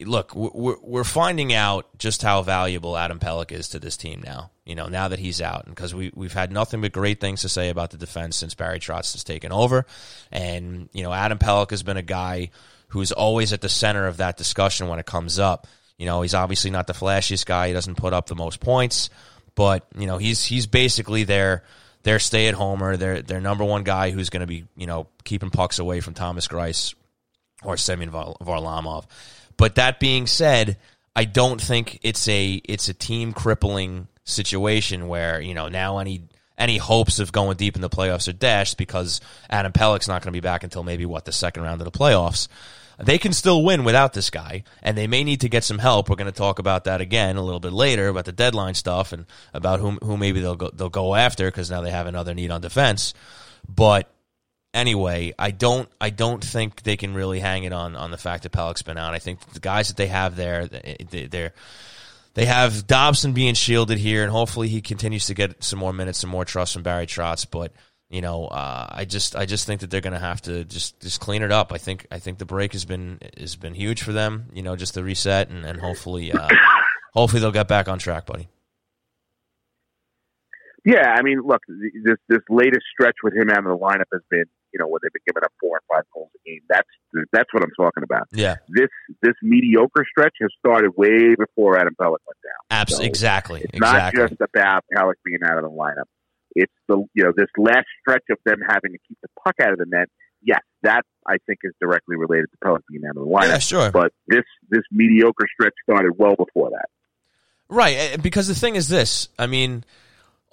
look. We're we're finding out just how valuable Adam Pelech is to this team now. You know, now that he's out, because we we've had nothing but great things to say about the defense since Barry Trotz has taken over, and you know, Adam Pelech has been a guy who's always at the center of that discussion when it comes up. You know, he's obviously not the flashiest guy; he doesn't put up the most points, but you know, he's he's basically their their stay at homer, their their number one guy who's going to be you know keeping pucks away from Thomas Greiss or Semyon Var- Varlamov. But that being said, I don't think it's a it's a team crippling situation where you know now any any hopes of going deep in the playoffs are dashed because Adam Pelech's not going to be back until maybe what the second round of the playoffs. They can still win without this guy, and they may need to get some help. We're going to talk about that again a little bit later about the deadline stuff and about whom who maybe they'll go they'll go after because now they have another need on defense. But anyway, I don't I don't think they can really hang it on on the fact that Pelech's been out. I think the guys that they have there, they- they're they have Dobson being shielded here, and hopefully he continues to get some more minutes, some more trust from Barry Trotz. But you know, uh, I just I just think that they're going to have to just just clean it up. I think I think the break has been has been huge for them. You know, just the reset, and, and hopefully uh, hopefully they'll get back on track, buddy. Yeah, I mean, look, this this latest stretch with him out of the lineup has been, you know, where they've been giving up four and five goals a game. That's that's what I'm talking about. Yeah, This this mediocre stretch has started way before Adam Pelech went down. Absolutely. So, exactly, It's exactly. not just about Pelech being out of the lineup. It's the you know this last stretch of them having to keep the puck out of the net. Yes, that I think is directly related to Pelech being out of the lineup. yeah, sure. But this this mediocre stretch started well before that. Right, eh, because the thing is this. I mean,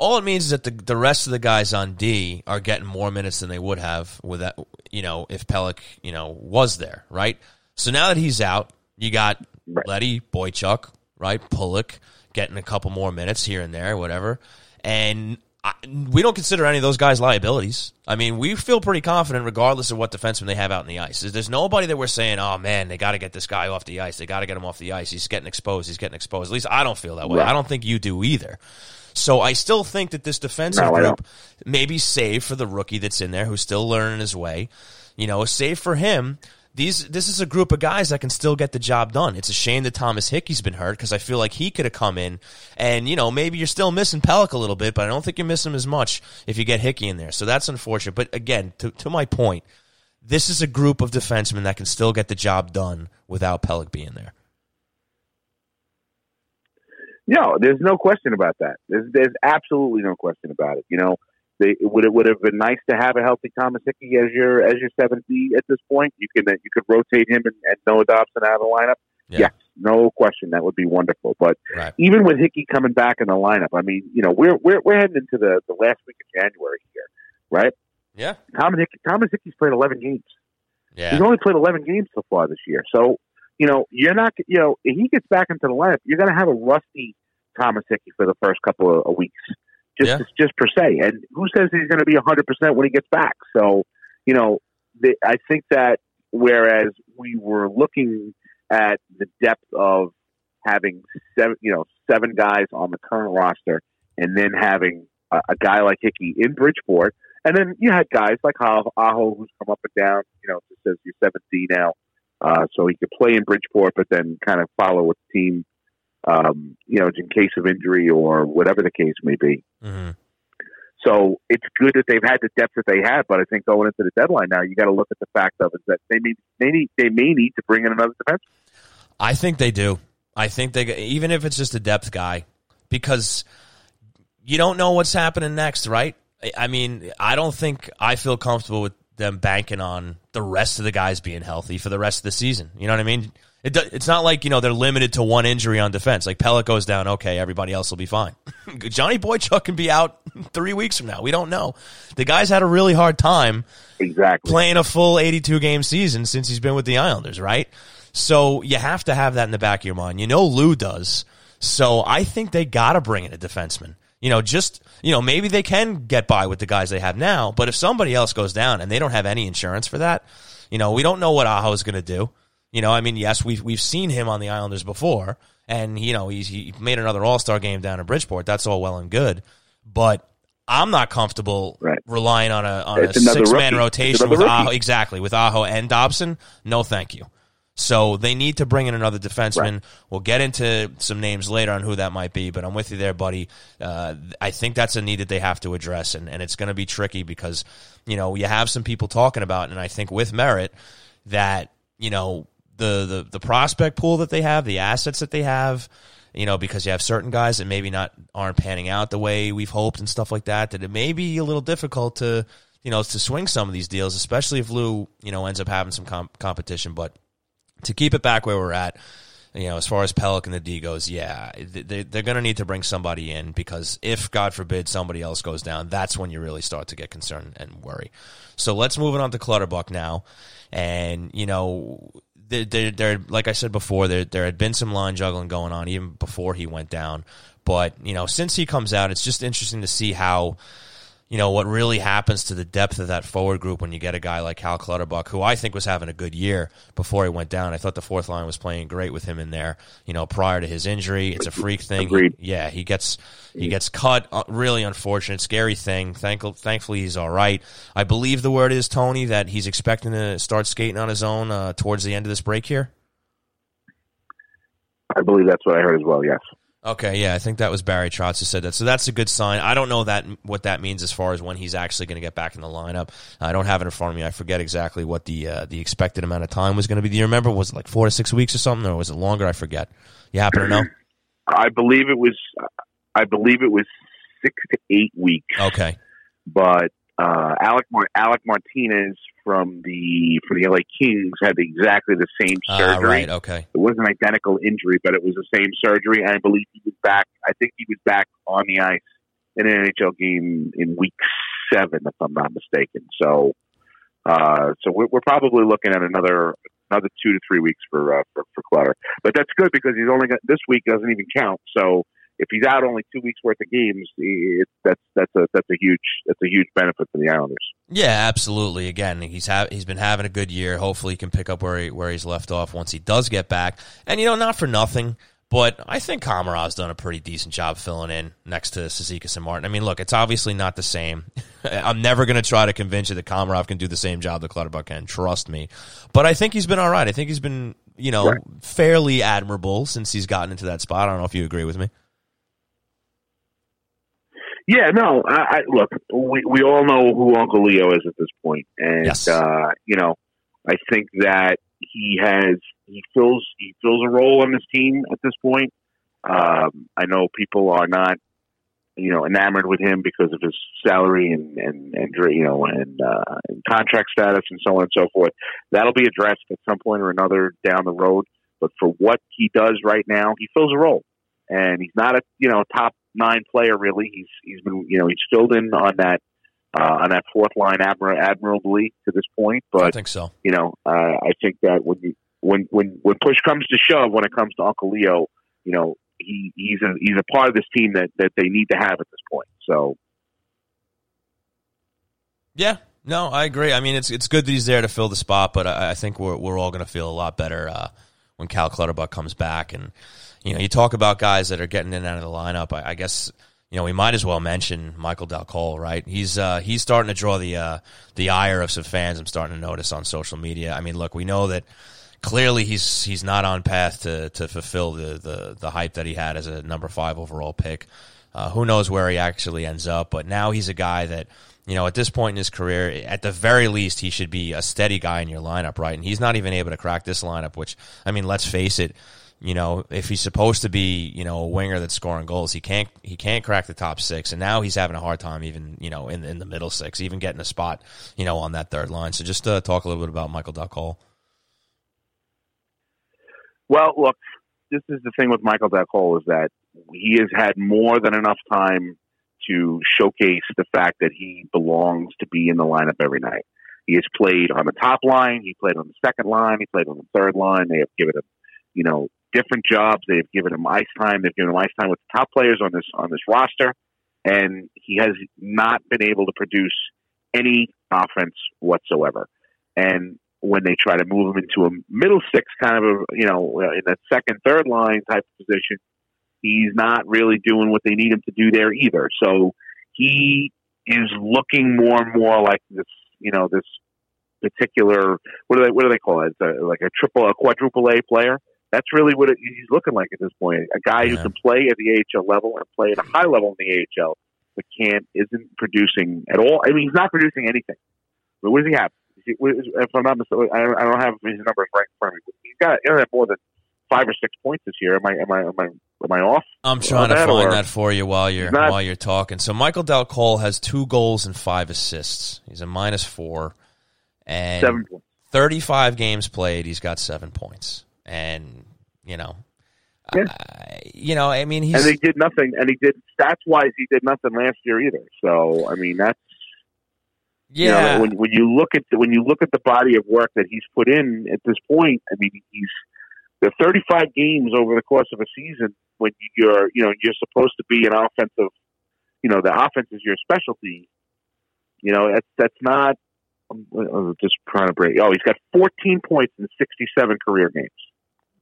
all it means is that the the rest of the guys on D are getting more minutes than they would have with that. You know, if Pelech, you know, was there, right? So now that he's out, you got Right. Leddy, Boychuk, right, Pulock, getting a couple more minutes here and there, whatever. And I, we don't consider any of those guys liabilities. I mean, we feel pretty confident regardless of what defenseman they have out in the ice. There's nobody that we're saying, oh man, they got to get this guy off the ice. They got to get him off the ice. He's getting exposed. He's getting exposed. At least I don't feel that way. Right. I don't think you do either. So I still think that this defensive no, group maybe save for the rookie that's in there who's still learning his way. You know, save for him these this is a group of guys that can still get the job done. It's a shame that Thomas Hickey's been hurt because I feel like he could have come in and you know maybe you're still missing Pelech a little bit, but I don't think you miss him as much if you get Hickey in there. So that's unfortunate. But again, to to my point, this is a group of defensemen that can still get the job done without Pelech being there. No, there's no question about that. There's there's absolutely no question about it. You know, they would it would have been nice to have a healthy Thomas Hickey as your as your seventh D at this point. You can you could rotate him and, and Noah Dobson out of the lineup. Yeah. Yes, no question, that would be wonderful. But right. even with Hickey coming back in the lineup, I mean, you know, we're we're we're heading into the the last week of January here, right? Yeah. Thomas Hickey, Thomas Hickey's played eleven games. Yeah. He's only played eleven games so far this year. So you know, you're not you know, if he gets back into the lineup, you're going to have a rusty Thomas Hickey for the first couple of, of weeks just yeah. just per se. And who says he's going to be 100% when he gets back? So, you know, the, I think that whereas we were looking at the depth of having seven, you know, seven guys on the current roster, and then having a, a guy like Hickey in Bridgeport, and then you had guys like Aho who's come up and down, you know, just as your seventh D now, uh, so he could play in Bridgeport, but then kind of follow with the team um, you know, in case of injury or whatever the case may be. Mm-hmm. So it's good that they've had the depth that they have, but I think going into the deadline now, you got to look at the fact of is that they may they need they may need to bring in another defense. I think they do. I think they even if it's just a depth guy, because you don't know what's happening next, right? I mean, I don't think I feel comfortable with them banking on the rest of the guys being healthy for the rest of the season. You know what I mean? It, it's not like you know they're limited to one injury on defense. Like Pelech goes down, okay, everybody else will be fine. Johnny Boychuk can be out three weeks from now. We don't know. The guy's had a really hard time exactly playing a full eighty-two game season since he's been with the Islanders, right? So you have to have that in the back of your mind. You know Lou does. So I think they got to bring in a defenseman. You know, just you know, maybe they can get by with the guys they have now. But if somebody else goes down and they don't have any insurance for that, you know, we don't know what Aho is going to do. You know, I mean, yes, we've we've seen him on the Islanders before, and you know he's he made another All Star game down in Bridgeport. That's all well and good, but I'm not comfortable right. relying on a on it's a six man rotation with Aho exactly with Aho and Dobson. No, thank you. So they need to bring in another defenseman. Right. We'll get into some names later on who that might be, but I'm with you there, buddy. Uh, I think that's a need that they have to address, and, and it's going to be tricky because you know you have some people talking about, and I think with merit that you know the, the the prospect pool that they have, the assets that they have, you know, because you have certain guys that maybe not aren't panning out the way we've hoped and stuff like that, that it may be a little difficult to, you know, to swing some of these deals, especially if Lou, you know, ends up having some comp- competition. But to keep it back where we're at, you know, as far as Pelech and the D goes, yeah, they, they're going to need to bring somebody in because if, God forbid, somebody else goes down, that's when you really start to get concerned and worry. So let's move it on to Clutterbuck now. And, you know, there, there, like I said before, there, there had been some line juggling going on even before he went down. But you know, since he comes out, it's just interesting to see how you know, what really happens to the depth of that forward group when you get a guy like Cal Clutterbuck, who I think was having a good year before he went down. I thought the fourth line was playing great with him in there. You know, prior to his injury, it's a freak thing. Agreed. Yeah, he gets he gets cut. Uh, really unfortunate, scary thing. Thank, thankfully, he's all right. I believe the word is Tony that he's expecting to start skating on his own uh, towards the end of this break here. I believe that's what I heard as well. Yes. Okay, yeah, I think that was Barry Trotz who said that. So that's a good sign. I don't know that what that means as far as when he's actually going to get back in the lineup. I don't have it in front of me. I forget exactly what the uh, the expected amount of time was going to be. Do you remember? Was it like four to six weeks or something, or was it longer? I forget. You happen to know? I believe it was. I believe it was six to eight weeks. Okay, but uh, Alec Mar- Alec Martinez from the for the LA Kings had exactly the same ah, surgery. Uh, right. Okay. It was an identical injury, but it was the same surgery, and I believe he was back. I think he was back on the ice in an NHL game in week seven, if I'm not mistaken. So, uh, so we're, we're probably looking at another another two to three weeks for uh, for, for Clutter. But that's good because he's only got this week doesn't even count. So if he's out only two weeks worth of games, it, that's that's a that's a huge that's a huge benefit for the Islanders. Yeah, absolutely. Again, he's ha- he's been having a good year. Hopefully, he can pick up where he where he's left off once he does get back. And you know, not for nothing. But I think Komarov's done a pretty decent job filling in next to Cizikas and Martin. I mean, look, it's obviously not the same. I'm never going to try to convince you that Komarov can do the same job that Clutterbuck can. Trust me. But I think he's been all right. I think he's been, you know, right. fairly admirable since he's gotten into that spot. I don't know if you agree with me. Yeah, no. I, I look. We we all know who Uncle Leo is at this point, and yes. uh, you know, I think that he has he fills he fills a role on this team at this point. Um, I know people are not you know enamored with him because of his salary and and, and you know and, uh, and contract status and so on and so forth. That'll be addressed at some point or another down the road. But for what he does right now, he fills a role, and he's not a you know top nine player really. He's he's been you know he's filled in on that uh, on that fourth line admir- admirably to this point. But I think so. You know, uh, I think that when you, when when when push comes to shove, when it comes to Uncle Leo, you know, he he's a he's a part of this team that that they need to have at this point. So. Yeah, no, I agree. I mean, it's it's good that he's there to fill the spot, but I, I think we're we're all going to feel a lot better uh, when Cal Clutterbuck comes back. And you know, you talk about guys that are getting in and out of the lineup. I, I guess you know, we might as well mention Michael Dal Colle, right? He's uh, he's starting to draw the uh, the ire of some fans. I'm starting to notice on social media. I mean, look, we know that clearly he's he's not on path to to fulfill the the, the hype that he had as a number five overall pick. Uh, who knows where he actually ends up? But now he's a guy that you know at this point in his career, at the very least, he should be a steady guy in your lineup, right? And he's not even able to crack this lineup. Which I mean, let's face it you know, if he's supposed to be, you know, a winger that's scoring goals, he can't he can't crack the top six, and now he's having a hard time even, you know, in in the middle six, even getting a spot, you know, on that third line. So just uh, talk a little bit about Michael Colle. Well, look, this is the thing with Michael Colle is that he has had more than enough time to showcase the fact that he belongs to be in the lineup every night. He has played on the top line. He played on the second line. He played on the third line. They have given him, you know, different jobs. They've given him ice time. They've given him ice time with the top players on this on this roster, and he has not been able to produce any offense whatsoever. And when they try to move him into a middle six kind of a you know uh, in that second third line type of position, he's not really doing what they need him to do there either. So he is looking more and more like this you know this particular what do they what do they call it? It's a, like a triple a quadruple A player that's really what it, he's looking like at this point. A guy yeah. who can play at the AHL level and play at a high level in the AHL, but can't isn't producing at all. I mean, he's not producing anything. But what does he have? If I'm not mistaken, I don't have his numbers right in front of me. He's got, he's got more than five or six points this year. Am I am I am I am I off? I'm trying to that, find or? that for you while you're not, while you're talking. So Michael Dal Colle has two goals and five assists. He's a minus four, and seven points. 35 games played. He's got seven points and you know, yeah. uh, you know, I mean, he's and he did nothing, and he did stats wise, he did nothing last year either. So I mean, that's yeah. You know, when when you look at the, when you look at the body of work that he's put in at this point, I mean, he's the 35 games over the course of a season when you're you know you're supposed to be an offensive, you know, the offense is your specialty. You know, that's that's not I'm just trying to break. Oh, he's got 14 points in 67 career games.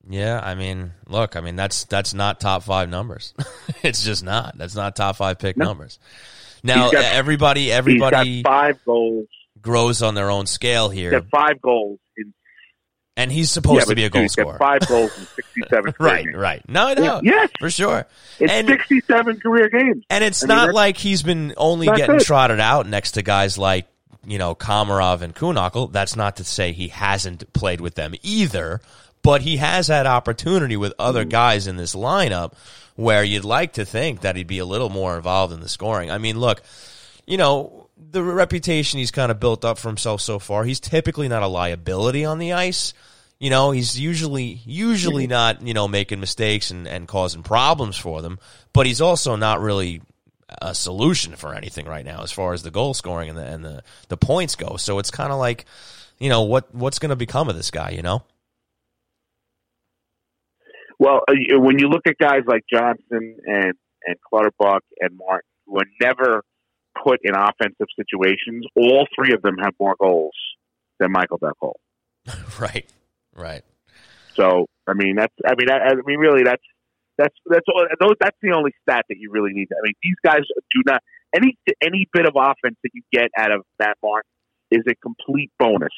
Yeah, I mean, look, I mean that's that's not top five numbers. it's just not. That's not top five pick no. numbers. Now got, everybody, everybody, five goals grows on their own scale here. He's five goals in, and he's supposed yeah, to be a goal scorer. five goals in sixty-seven. right, games. right. No, no, yes, for sure. It's and, sixty-seven career games, and it's I not mean, like he's been only getting good. trotted out next to guys like you know, Komarov and Kühnhackl. That's not to say he hasn't played with them either, but he has had opportunity with other hmm. guys in this lineup where you'd like to think that he'd be a little more involved in the scoring. I mean, look, you know, the reputation he's kind of built up for himself so far, he's typically not a liability on the ice. You know, he's usually usually mm-hmm. not, you know, making mistakes and, and causing problems for them, but he's also not really a solution for anything right now as far as the goal scoring and the and the, the points go. So it's kind of like, you know, what what's going to become of this guy, you know? Well, uh, when you look at guys like Johnston and and Clutterbuck and Martin, who are never put in offensive situations, all three of them have more goals than Michael Dal right, right. So, I mean, that's I mean, I, I mean, really, that's that's that's all, those, that's the only stat that you really need. I mean, these guys do not any any bit of offense that you get out of Matt Martin is a complete bonus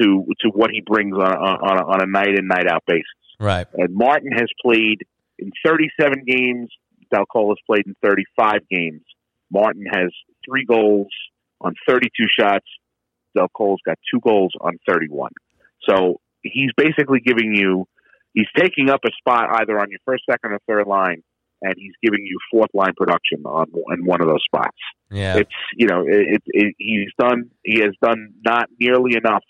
to to what he brings on on, a, on a night in night out basis. Right. And Martin has played in 37 games. Dal Colle has played in 35 games. Martin has three goals on 32 shots. Dal Colle's got two goals on 31. So he's basically giving you, he's taking up a spot either on your first, second, or third line, and he's giving you fourth line production on in one of those spots. Yeah. It's you know it, it, it, he's done he has done not nearly enough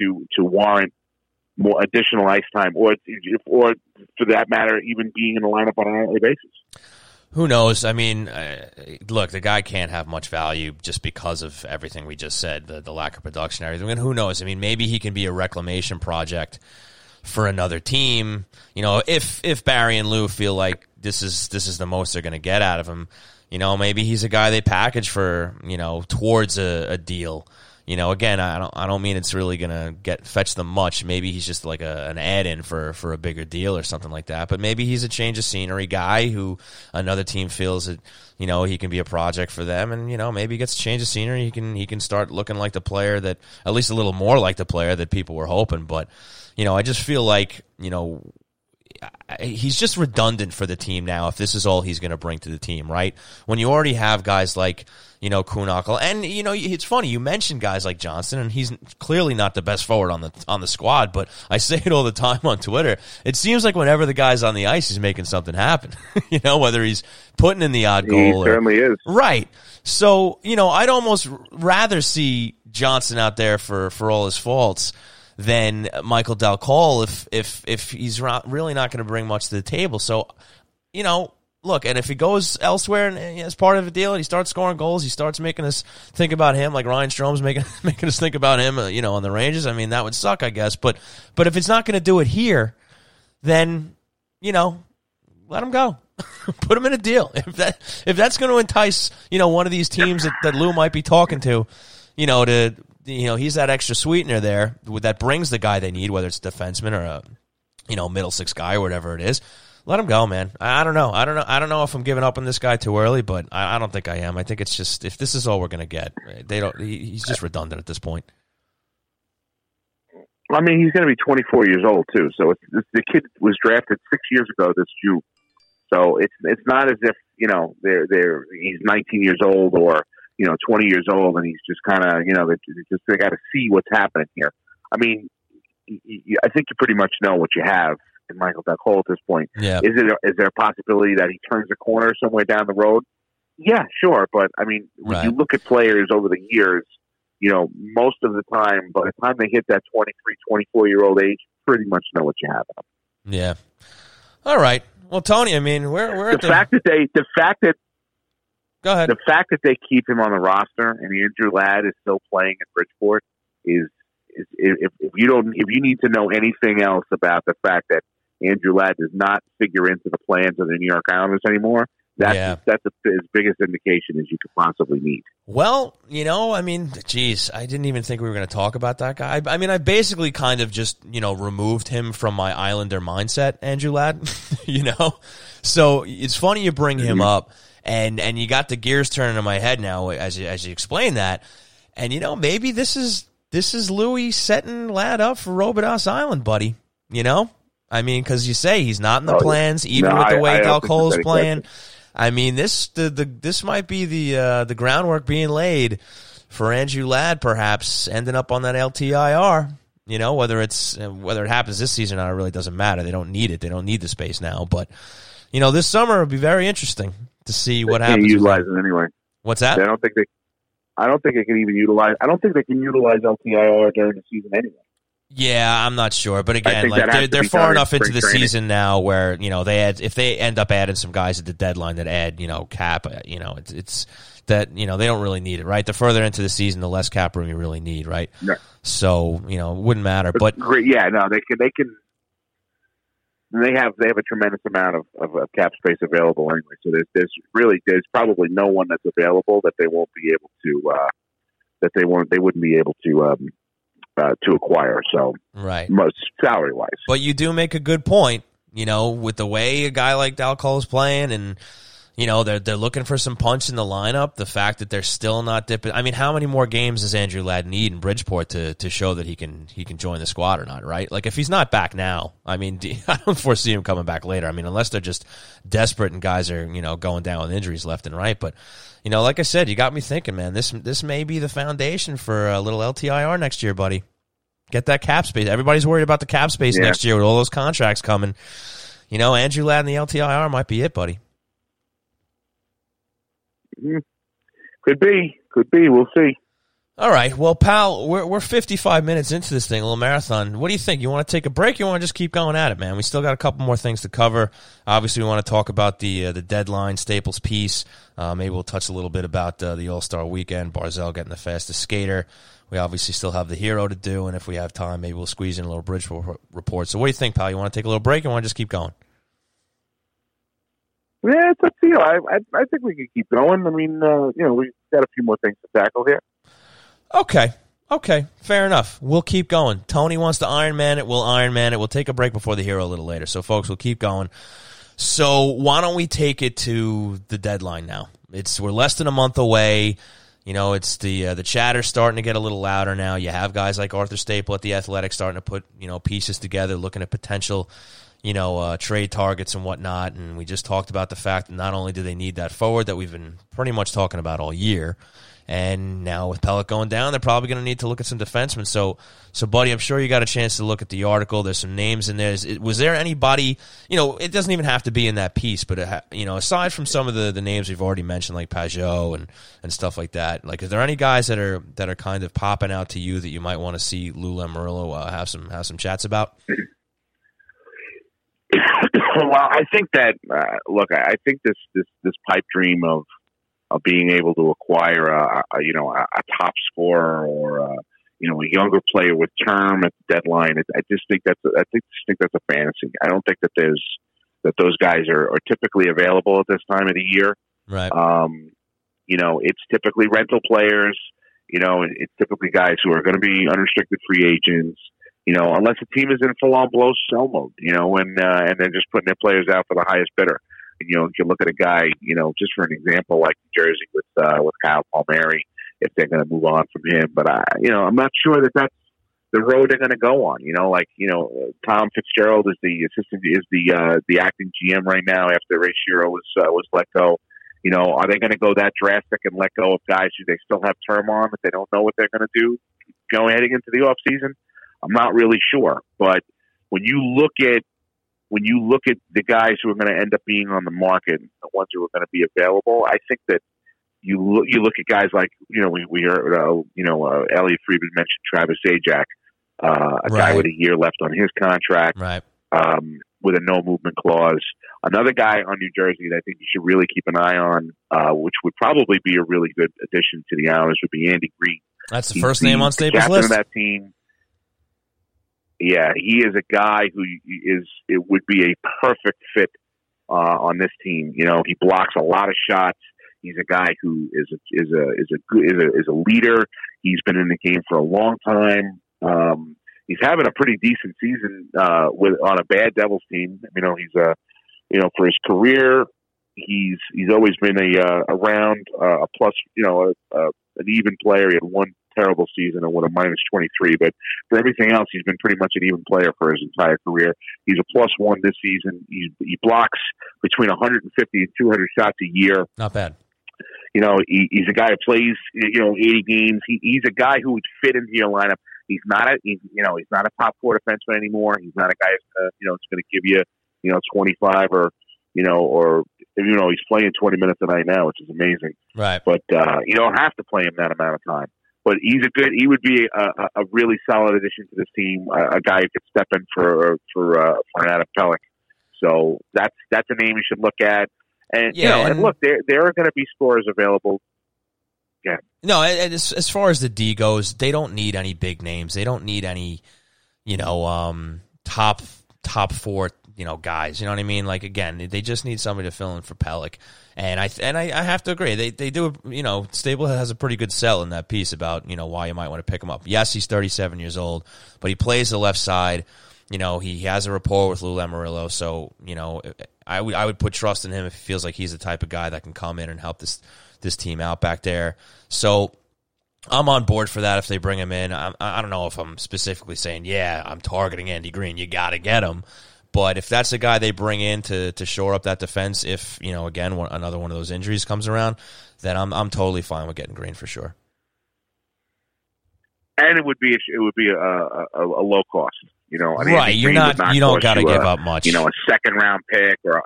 to to warrant more additional ice time, or or for that matter, even being in the lineup on a nightly basis. Who knows? I mean, uh, look, the guy can't have much value just because of everything we just said, the, the lack of production, everything. And who knows? I mean, maybe he can be a reclamation project for another team. You know, if if Barry and Lou feel like this is this is the most they're going to get out of him, you know, maybe he's a guy they package for you know towards a, a deal you know, again, I don't, I don't mean it's really gonna get fetch them much. Maybe he's just like a, an add-in for for a bigger deal or something like that. But maybe he's a change of scenery guy who another team feels that you know he can be a project for them, and you know maybe he gets a change of scenery. He can he can start looking like the player that at least a little more like the player that people were hoping. But you know, I just feel like you know he's just redundant for the team now if this is all he's going to bring to the team, right? When you already have guys like, you know, Kühnhackl, and you know, it's funny you mentioned guys like Johnston, and he's clearly not the best forward on the on the squad. But I say it all the time on Twitter. It seems like whenever the guy's on the ice, he's making something happen. you know, whether he's putting in the odd goal, he certainly is right. So you know, I'd almost rather see Johnston out there for for all his faults than Michael Dal Colle if if if he's really not going to bring much to the table. So, you know, look, and if he goes elsewhere and as part of a deal, and he starts scoring goals, he starts making us think about him, like Ryan Strome's making making us think about him, uh, you know, on the Rangers. I mean, that would suck, I guess. But but if it's not going to do it here, then you know, let him go. Put him in a deal. If that if that's going to entice, you know, one of these teams that, that Lou might be talking to, you know, to you know, he's that extra sweetener there that brings the guy they need, whether it's defenseman or a, you know, middle six guy or whatever it is. Let him go, man. I, I don't know. I don't know. I don't know if I'm giving up on this guy too early, but I, I don't think I am. I think it's just if this is all we're to get, they don't. He, he's just redundant at this point. I mean, he's going to be 24 years old too. So the kid was drafted six years ago this June. So it's it's not as if you know they're they're he's 19 years old or you know, 20 years old and he's just kind of, you know, they just, they got to see what's happening here. I mean, I think you pretty much know what you have in Michael Colle at this point. Yeah. Is it, is there a possibility that he turns a corner somewhere down the road? Yeah, sure. But I mean, when right. you look at players over the years, you know, most of the time, by the time they hit that 23, 24 year old age, pretty much know what you have. Yeah. All right. Well, Tony, I mean, we're, we're the fact that they, the fact that Go ahead. The fact that they keep him on the roster and Andrew Ladd is still playing in Bridgeport is, is if, if you don't if you need to know anything else about the fact that Andrew Ladd does not figure into the plans of the New York Islanders anymore, that's yeah. that's a, as biggest indication as you could possibly need. Well, you know, I mean, geez, I didn't even think we were going to talk about that guy. I, I, mean, I basically kind of just you know removed him from my Islander mindset, Andrew Ladd. you know, so it's funny you bring him up and and you got the gears turning in my head now as you, as you explain that, and you know maybe this is this is Louis setting Ladd up for Robidas Island, buddy. You know, I mean, because you say he's not in the oh, plans, even no, with the way I, I Dal Colle's playing. I mean, this the, the this might be the uh, the groundwork being laid for Andrew Ladd, perhaps ending up on that LTIR. You know, whether it's whether it happens this season or not, it really doesn't matter. They don't need it. They don't need the space now. But you know, this summer will be very interesting to see what they happens. Can't utilize it anyway. What's that? I don't think they. I don't think they can even utilize. I don't think they can utilize LTIR during the season anyway. Yeah, I'm not sure, but again, like they're, they're far enough into the training. season now where you know they add if they end up adding some guys at the deadline that add you know cap, uh, you know it's, it's that you know they don't really need it, right? The further into the season, the less cap room you really need, right? Yeah. So you know, it wouldn't matter, but yeah, no, they can they can they have they have a tremendous amount of, of, of cap space available anyway. So there's there's really there's probably no one that's available that they won't be able to uh, that they won't they wouldn't be able to um, uh, to acquire. So right, most salary wise. But you do make a good point. You know, with the way a guy like Dal Colle is playing and you know, they're they're looking for some punch in the lineup. The fact that they're still not dipping. I mean, how many more games does Andrew Ladd need in Bridgeport to, to show that he can he can join the squad or not? Right? Like if he's not back now, I mean, I don't foresee him coming back later. I mean, unless they're just desperate and guys are you know going down with injuries left and right. But you know, like I said, you got me thinking, man. This this may be the foundation for a little LTIR next year, buddy. Get that cap space. Everybody's worried about the cap space yeah. next year with all those contracts coming. You know, Andrew Ladd and the LTIR might be it, buddy. Mm-hmm. Could be. Could be. We'll see. All right. Well, pal, we're we're 55 minutes into this thing, a little marathon. What do you think? You want to take a break? you want to just keep going at it, man? We still got a couple more things to cover. Obviously, we want to talk about the uh, the deadline Staples piece. Uh, maybe we'll touch a little bit about uh, the All Star Weekend. Barzal getting the fastest skater. We obviously still have the hero to do, and if we have time, maybe we'll squeeze in a little bridge report. So, what do you think, pal? You want to take a little break, or want to just keep going? Yeah, it's up to you. I, I, I think we can keep going. I mean, uh, you know, we've got a few more things to tackle here. Okay. Okay, fair enough. We'll keep going. Tony wants to Iron Man it. We'll Iron Man it. We'll take a break before the hero a little later. So, folks, we'll keep going. So, why don't we take it to the deadline now? It's we're less than a month away. You know, it's the uh, the chatter starting to get a little louder now. You have guys like Arthur Staple at the Athletic starting to put you know pieces together, looking at potential you know, uh, trade targets and whatnot. And we just talked about the fact that not only do they need that forward that we've been pretty much talking about all year, and now with Pelech going down, they're probably going to need to look at some defensemen. So, so buddy, I'm sure you got a chance to look at the article. There's some names in there. Is, was there anybody? You know, it doesn't even have to be in that piece, but it, you know, aside from some of the, the names we've already mentioned, like Pageau and and stuff like that, like, is there any guys that are that are kind of popping out to you that you might want to see Lou Lamoriello uh, have some have some chats about? well, I think that uh, look, I think this this this pipe dream of of being able to acquire a, a you know a, a top scorer or a, you know a younger player with term at the deadline, it, I just think that's a, I think just think that's a fantasy. I don't think that there's that those guys are, are typically available at this time of the year. Right. Um, you know, it's typically rental players. You know, it's typically guys who are going to be unrestricted free agents you know, unless the team is in full on blow sell mode, you know, and uh, and they're just putting their players out for the highest bidder. And, you know, if you look at a guy, you know, just for an example, like Jersey with uh, with Kyle Palmieri, if they're going to move on from him, but I, you know, I'm not sure that that's the road they're going to go on. You know, like you know, Tom Fitzgerald is the assistant, is the uh, the acting GM right now after Ray Shero was uh, was let go. You know, are they going to go that drastic and let go of guys who they still have term on that they don't know what they're going to do going heading into the off season? I'm not really sure, but when you look at when you look at the guys who are going to end up being on the market, the ones who are going to be available, I think that you look you look at guys like you know we we heard uh, you know uh, Elliotte Friedman mentioned Travis Zajac, uh, a right. guy with a year left on his contract, right? Um, with a no movement clause. Another guy on New Jersey that I think you should really keep an eye on, uh, which would probably be a really good addition to the Islanders, would be Andy Greene. That's the He's first name on Staples' list. Of that team yeah, he is a guy who is it would be a perfect fit uh, on this team. You know, he blocks a lot of shots. He's a guy who is a, is a is a is a is a leader. He's been in the game for a long time. Um, he's having a pretty decent season uh, with on a bad Devils team. You know, he's a you know for his career, he's he's always been a uh, around uh, a plus. You know, a, a, an even player. He had one terrible season and with a minus 23. But for everything else, he's been pretty much an even player for his entire career. He's a plus one this season. He's, he blocks between 150 and 200 shots a year. Not bad. You know, he, he's a guy who plays, you know, 80 games. He, he's a guy who would fit into your lineup. He's not a, he's, you know, he's not a top four defenseman anymore. He's not a guy, uh, you know, it's going to give you, you know, 25 or, you know, or you know, he's playing 20 minutes a night now, which is amazing. Right. But uh, you don't have to play him that amount of time but he's a good. He would be a, a really solid addition to this team. A, a guy who could step in for for uh, for Adam Pelech. So that's that's a name you should look at. And yeah, you know, and, and look, there there are going to be scores available. Yeah. No, and as as far as the D goes, they don't need any big names. They don't need any, you know, um, top top four you know guys. You know what I mean? Like again, they just need somebody to fill in for Pelech, and I and I, I have to agree. They they do you know Staple has a pretty good sell in that piece about you know why you might want to pick him up. Yes, he's 37 years old, but he plays the left side. You know he has a rapport with Lou Lamoriello, so you know I would I would put trust in him if he feels like he's the type of guy that can come in and help this this team out back there. So I'm on board for that if they bring him in. I, I don't know if I'm specifically saying, yeah, I'm targeting Andy Greene. You got to get him. But if that's a guy they bring in to to shore up that defense, if you know again one, another one of those injuries comes around, then I'm I'm totally fine with getting Greene for sure. And it would be it would be a, a, a low cost, you know. I mean, right, you're not, not you don't got to give a, up much, you know, a second round pick or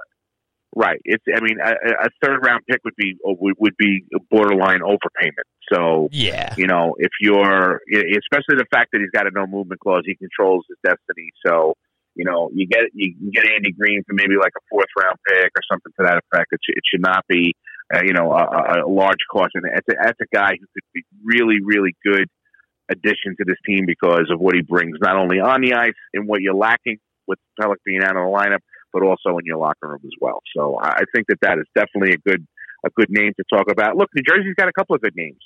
right. It's I mean a, a third round pick would be uh, would, would be a borderline overpayment. So yeah, you know, if you're especially the fact that he's got a no movement clause, he controls his destiny. So you know, you get you get Andy Greene for maybe like a fourth round pick or something to that effect. It, should, it should not be, uh, you know, a, a large cost. And that's a, that's a guy who could be really, really good addition to this team because of what he brings, not only on the ice and what you're lacking with Pelech being out of the lineup, but also in your locker room as well. So I think that that is definitely a good a good name to talk about. Look, New Jersey's got a couple of good names.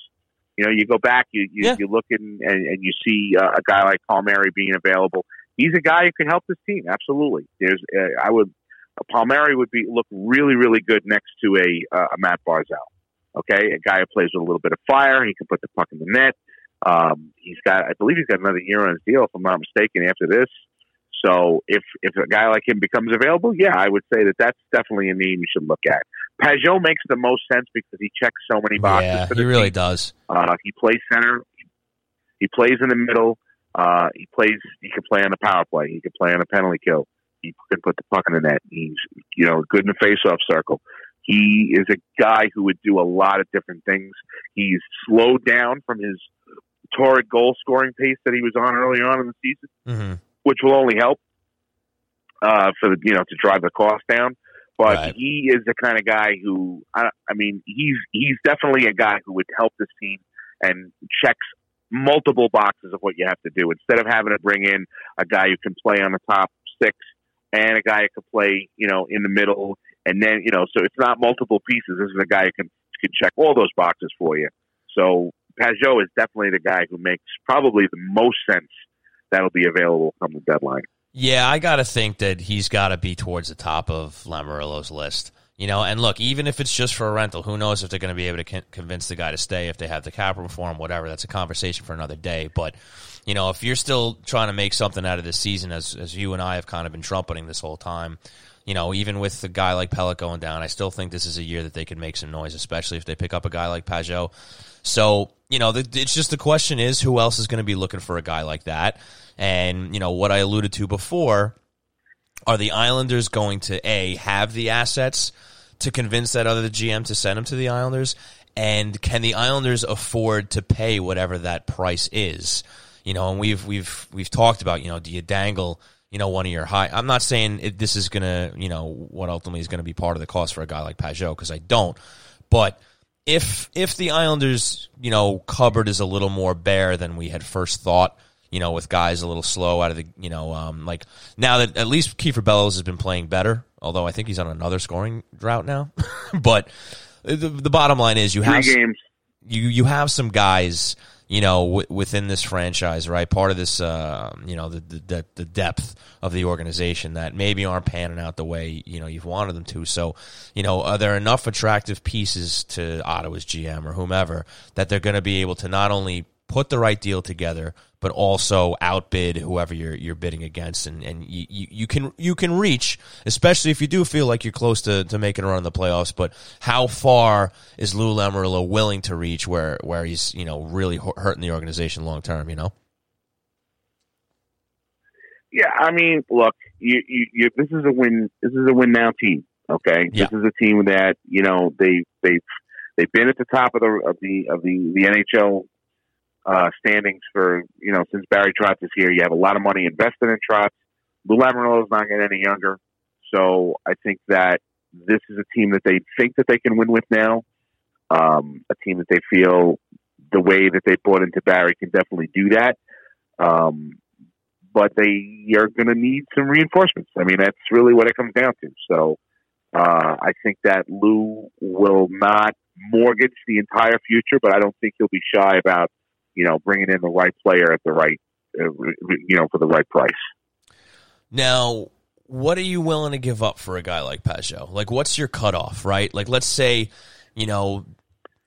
You know, you go back, you you, yeah. you look in, and, and you see uh, a guy like Palmieri being available he's a guy who can help this team. Absolutely. There's, uh, I would, uh, Palmieri would be look really, really good next to a, uh, a Matt Barzal. Okay, a guy who plays with a little bit of fire. He can put the puck in the net. Um, he's got, I believe, he's got another year on his deal, if I'm not mistaken. After this, so if if a guy like him becomes available, yeah, I would say that that's definitely a name you should look at. Pageau makes the most sense because he checks so many boxes. Yeah, he really team. does. Uh, he plays center. He plays in the middle. Uh, he plays. He can play on the power play. He can play on a penalty kill. He can put the puck in the net. He's you know good in the face-off circle. He is a guy who would do a lot of different things. He's slowed down from his torrid goal scoring pace that he was on early on in the season, mm-hmm. which will only help uh, for the you know to drive the cost down. But right. he is the kind of guy who I, I mean he's he's definitely a guy who would help this team and checks multiple boxes of what you have to do instead of having to bring in a guy who can play on the top six and a guy who can play, you know, in the middle, and then you know, so it's not multiple pieces. This is a guy who can can check all those boxes for you. So Pageau is definitely the guy who makes probably the most sense that'll be available come the deadline. Yeah, I got to think that he's got to be towards the top of Lamoriello's list. You know, and look, even if it's just for a rental, who knows if they're going to be able to con- convince the guy to stay if they have the cap room for him, whatever. That's a conversation for another day. But you know, if you're still trying to make something out of this season, as as you and I have kind of been trumpeting this whole time, you know, even with a guy like Pelech going down, I still think this is a year that they can make some noise, especially if they pick up a guy like Pageau. So, you know, the, it's just the question is who else is going to be looking for a guy like that? And, you know, what I alluded to before are the Islanders going to A, have the assets to convince that other GM to send him to the Islanders? And can the Islanders afford to pay whatever that price is? You know, and we've we've we've talked about, you know, do you dangle, you know, one of your high I'm not saying it, this is to, you know, what ultimately is going to be part of the cost for a guy like Pageau because I don't. But if if the Islanders, you know, cupboard is a little more bare than we had first thought, you know, with guys a little slow out of the, you know, um, like now that at least Kiefer Bellows has been playing better, although I think he's on another scoring drought now. but the, the bottom line is you have games. you you have some guys, you know, w- within this franchise, right? Part of this, uh, you know, the, the the depth of the organization that maybe aren't panning out the way you know you've wanted them to. So, you know, are there enough attractive pieces to Ottawa's GM or whomever that they're going to be able to not only put the right deal together, but also outbid whoever you're you're bidding against, and and you, you, you can you can reach, especially if you do feel like you're close to, to making a run in the playoffs. But how far is Lou Lamoriello willing to reach, where where he's you know really hurting the organization long term? You know. Yeah, I mean, look, you, you, you, this is a win. This is a win now team. Okay, yeah. this is a team that you know they they they've been at the top of the of the of the the NHL uh, standings for you know since Barry Trotz is here. You have a lot of money invested in Trotz. Lou Lamoriello is not getting any younger, so I think that this is a team that they think that they can win with now. Um, a team that they feel the way that they bought into Barry can definitely do that. Um, but they are going to need some reinforcements. I mean, that's really what it comes down to. So uh, I think that Lou will not mortgage the entire future, but I don't think he'll be shy about you know bringing in the right player at the right uh, you know for the right price. Now, what are you willing to give up for a guy like Pageau? Like, what's your cutoff, right? Like, let's say, you know,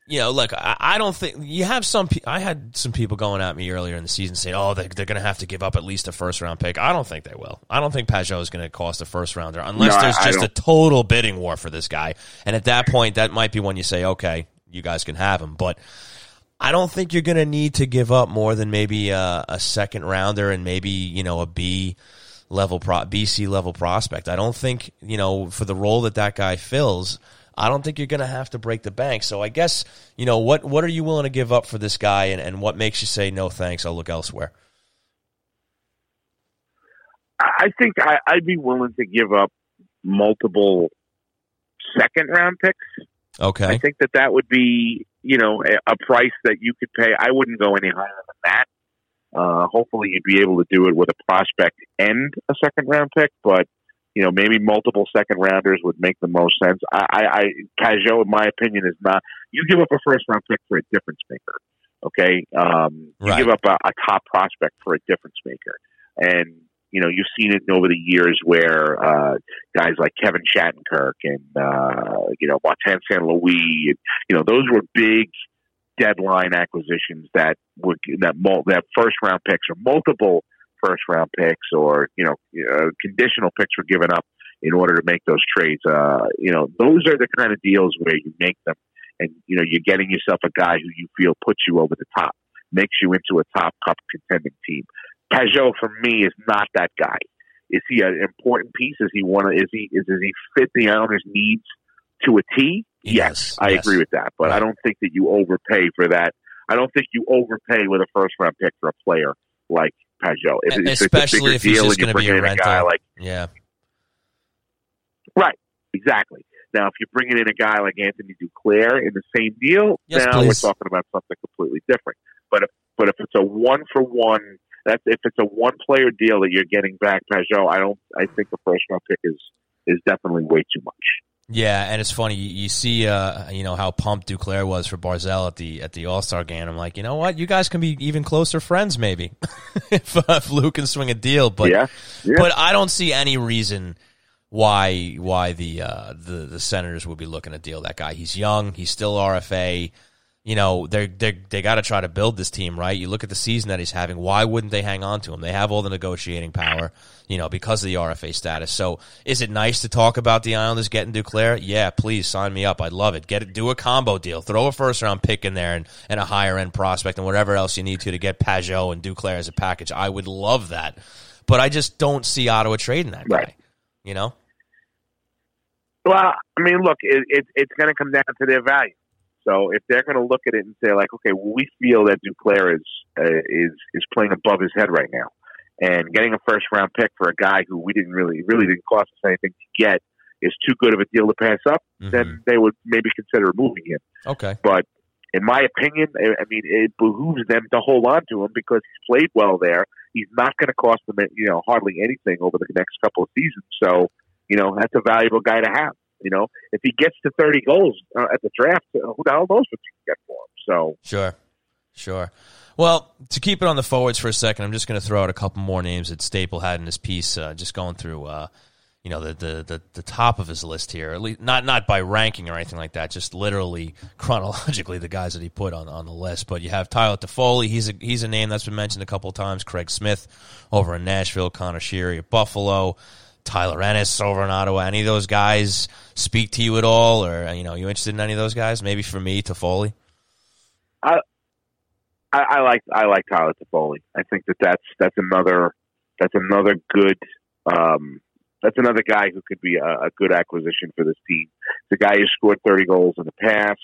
you know, look, I, I don't think you have some. Pe- I had some people going at me earlier in the season saying, "Oh, they, they're going to have to give up at least a first round pick." I don't think they will. I don't think Pageau is going to cost a first rounder unless No, there's I- I just a total bidding war for this guy. And at that point, that might be when you say, "Okay, you guys can have him." But I don't think you're going to need to give up more than maybe a, a second rounder and maybe you know a B level pro, BC level prospect. I don't think you know for the role that that guy fills. I don't think you're going to have to break the bank. So I guess you know what what are you willing to give up for this guy, and, and what makes you say no thanks? I'll look elsewhere. I think I, I'd be willing to give up multiple second round picks. Okay, I think that that would be, you know, a, a price that you could pay. I wouldn't go any higher than that. Uh, hopefully, you'd be able to do it with a prospect and a second round pick, but you know, maybe multiple second rounders would make the most sense. I, I, I Pageau, in my opinion, is not. You give up a first round pick for a difference maker. Okay, um, you give up a, a top prospect for a difference maker, and you know you've seen it over the years where uh, guys like Kevin Shattenkirk and uh, you know Martin. Louis, and, you know those were big deadline acquisitions that would that mul- that first round picks or multiple first round picks or you know uh, conditional picks were given up in order to make those trades. Uh, you know those are the kind of deals where you make them and you know you're getting yourself a guy who you feel puts you over the top, makes you into a top cup contending team. Pageau for me is not that guy. Is he an important piece? Is he one? Of, is he is does he fit the Islanders' needs to a T? He yes, I yes. agree with that. But I don't think that you overpay for that. I don't think you overpay with a first round pick for a player like Pageau. If, if especially bigger if he's just going to be a in a guy rental. like yeah, right, exactly. Now, if you're bringing in a guy like Anthony Duclair in the same deal, Yes, now please. we're talking about something completely different. But if but if it's a one for one, that's if it's a one player deal that you're getting back Pageau, I don't. I think the first round pick is is definitely way too much. yeah. And it's funny you, you see, uh, you know how pumped Duclair was for Barzal at the at the All Star game. I'm like, you know what, you guys can be even closer friends, maybe if, uh, if Lou can swing a deal. But yeah, yeah. but I don't see any reason why why the uh, the the Senators would be looking to deal that guy. He's young. He's still RFA. You know they they they got to try to build this team right. You look at the season that he's having. Why wouldn't they hang on to him? They have all the negotiating power. You know because of the RFA status. So is it nice to talk about the Islanders getting Duclair? Yeah, please sign me up. I'd love it. Get it. Do a combo deal. Throw a first round pick in there and, and a higher end prospect and whatever else you need to to get Pageau and Duclair as a package. I would love that. But I just don't see Ottawa trading that guy. Right. You know? Well, I mean, look, it, it, it's going to come down to their value. So if they're going to look at it and say, like, okay, well, we feel that Duclair is uh, is is playing above his head right now, and getting a first round pick for a guy who we didn't really really didn't cost us anything to get is too good of a deal to pass up, then they would maybe consider moving him. Okay. But in my opinion, I mean, it behooves them to hold on to him because he's played well there. He's not going to cost them, you know, hardly anything over the next couple of seasons. So, you know, that's a valuable guy to have. You know, if he gets to 30 goals uh, at the draft, uh, who the hell knows what you can get for him? So, Sure. Sure. Well, to keep it on the forwards for a second, I'm just going to throw out a couple more names that Staple had in his piece. Uh, just going through, uh, you know, the, the the the top of his list here. At least not not by ranking or anything like that. Just literally chronologically the guys that he put on, on the list. But you have Tyler Toffoli. He's a he's a name that's been mentioned a couple times. Craig Smith over in Nashville. Connor Sheary at Buffalo. Tyler Ennis over in Ottawa. Any of those guys speak to you at all, or uh, you know, you interested in any of those guys? Maybe for me, Toffoli. I, I like I like Tyler Toffoli. I think that that's that's another that's another good um, that's another guy who could be a, a good acquisition for this team. The guy who scored 30 goals in the past.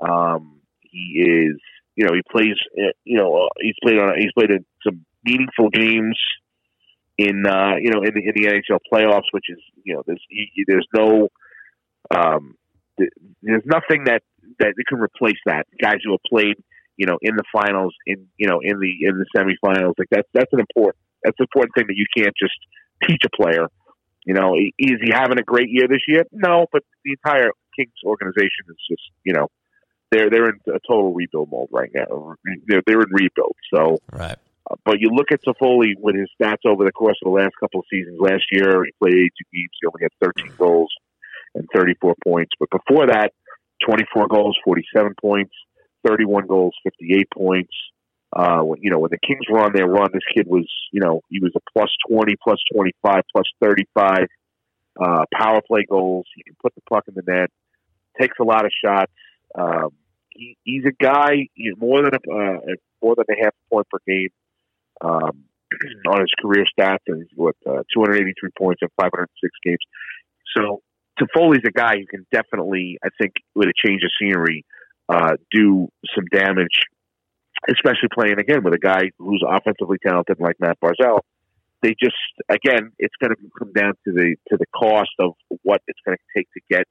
Um, he is you know he plays uh, you know uh, he's played on he's played in some meaningful games in uh, you know in the, in the NHL playoffs, which is you know there's he, there's no um, there's nothing that that can replace that. Guys who have played you know in the finals in you know in the in the semifinals like that's that's an important That's the important thing that you can't just teach a player. You know, is he having a great year this year? No, but the entire Kings organization is just, you know, they're they're in a total rebuild mode right now. They're they're in rebuild. So, right. But you look at Toffoli with his stats over the course of the last couple of seasons. Last year, he played 82 games. He only had 13 goals and 34 points. But before that, 24 goals, 47 points, 31 goals, 58 points. Uh, you know, when the Kings were on their run, this kid was, you know, he was a plus 20, plus 25, plus 35 uh, power play goals. He can put the puck in the net, takes a lot of shots. Um, he, he's a guy, he's more than a, uh, more than a half point per game um, on his career stats, and what uh, 283 points in 506 games. So Toffoli's a guy who can definitely, I think, with a change of scenery, uh, do some damage, especially playing again with a guy who's offensively talented like Matt Barzal. They just, again, it's going to come down to the to the cost of what it's going to take to get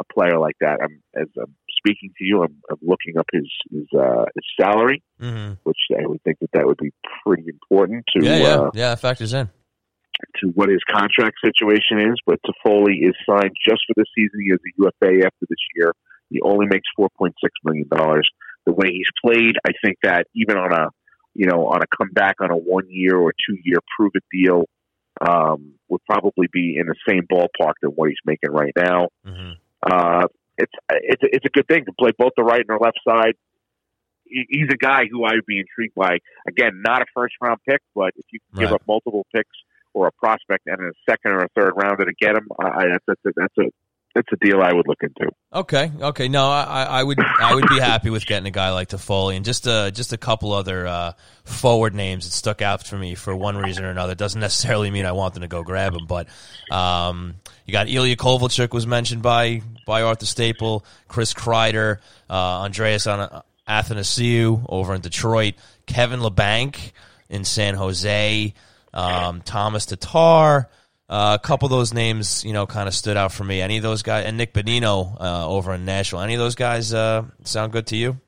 a player like that. I'm, as I'm speaking to you, I'm, I'm looking up his his, uh, his salary, mm-hmm. which I would think that that would be pretty important to yeah yeah uh, yeah factors in to what his contract situation is. But Toffoli is signed just for the season. He is a UFA after this year. He only makes four point six million dollars. The way he's played, I think that even on a you know on a comeback on a one year or two year prove it deal um, would probably be in the same ballpark than what he's making right now. Mm-hmm. Uh, it's it's it's a good thing to play both the right and the left side. He's a guy who I would be intrigued by. Again, not a first round pick, but if you right. give up multiple picks or a prospect and a second or a third rounder to get him, I, that's, that's a, that's a that's a deal I would look into. Okay, okay. No, I, I would I would be happy with getting a guy like Toffoli and just a just a couple other uh, forward names that stuck out for me for one reason or another. Doesn't necessarily mean I want them to go grab him, but um, you got Ilya Kovalchuk was mentioned by by Arthur Staple, Chris Kreider, uh, Andreas Athanasiou over in Detroit, Kevin Labanc in San Jose, um, Thomas Tatar. Uh, a couple of those names, you know, kind of stood out for me. Any of those guys, and Nick Bonino uh, over in Nashville. Any of those guys uh, sound good to you?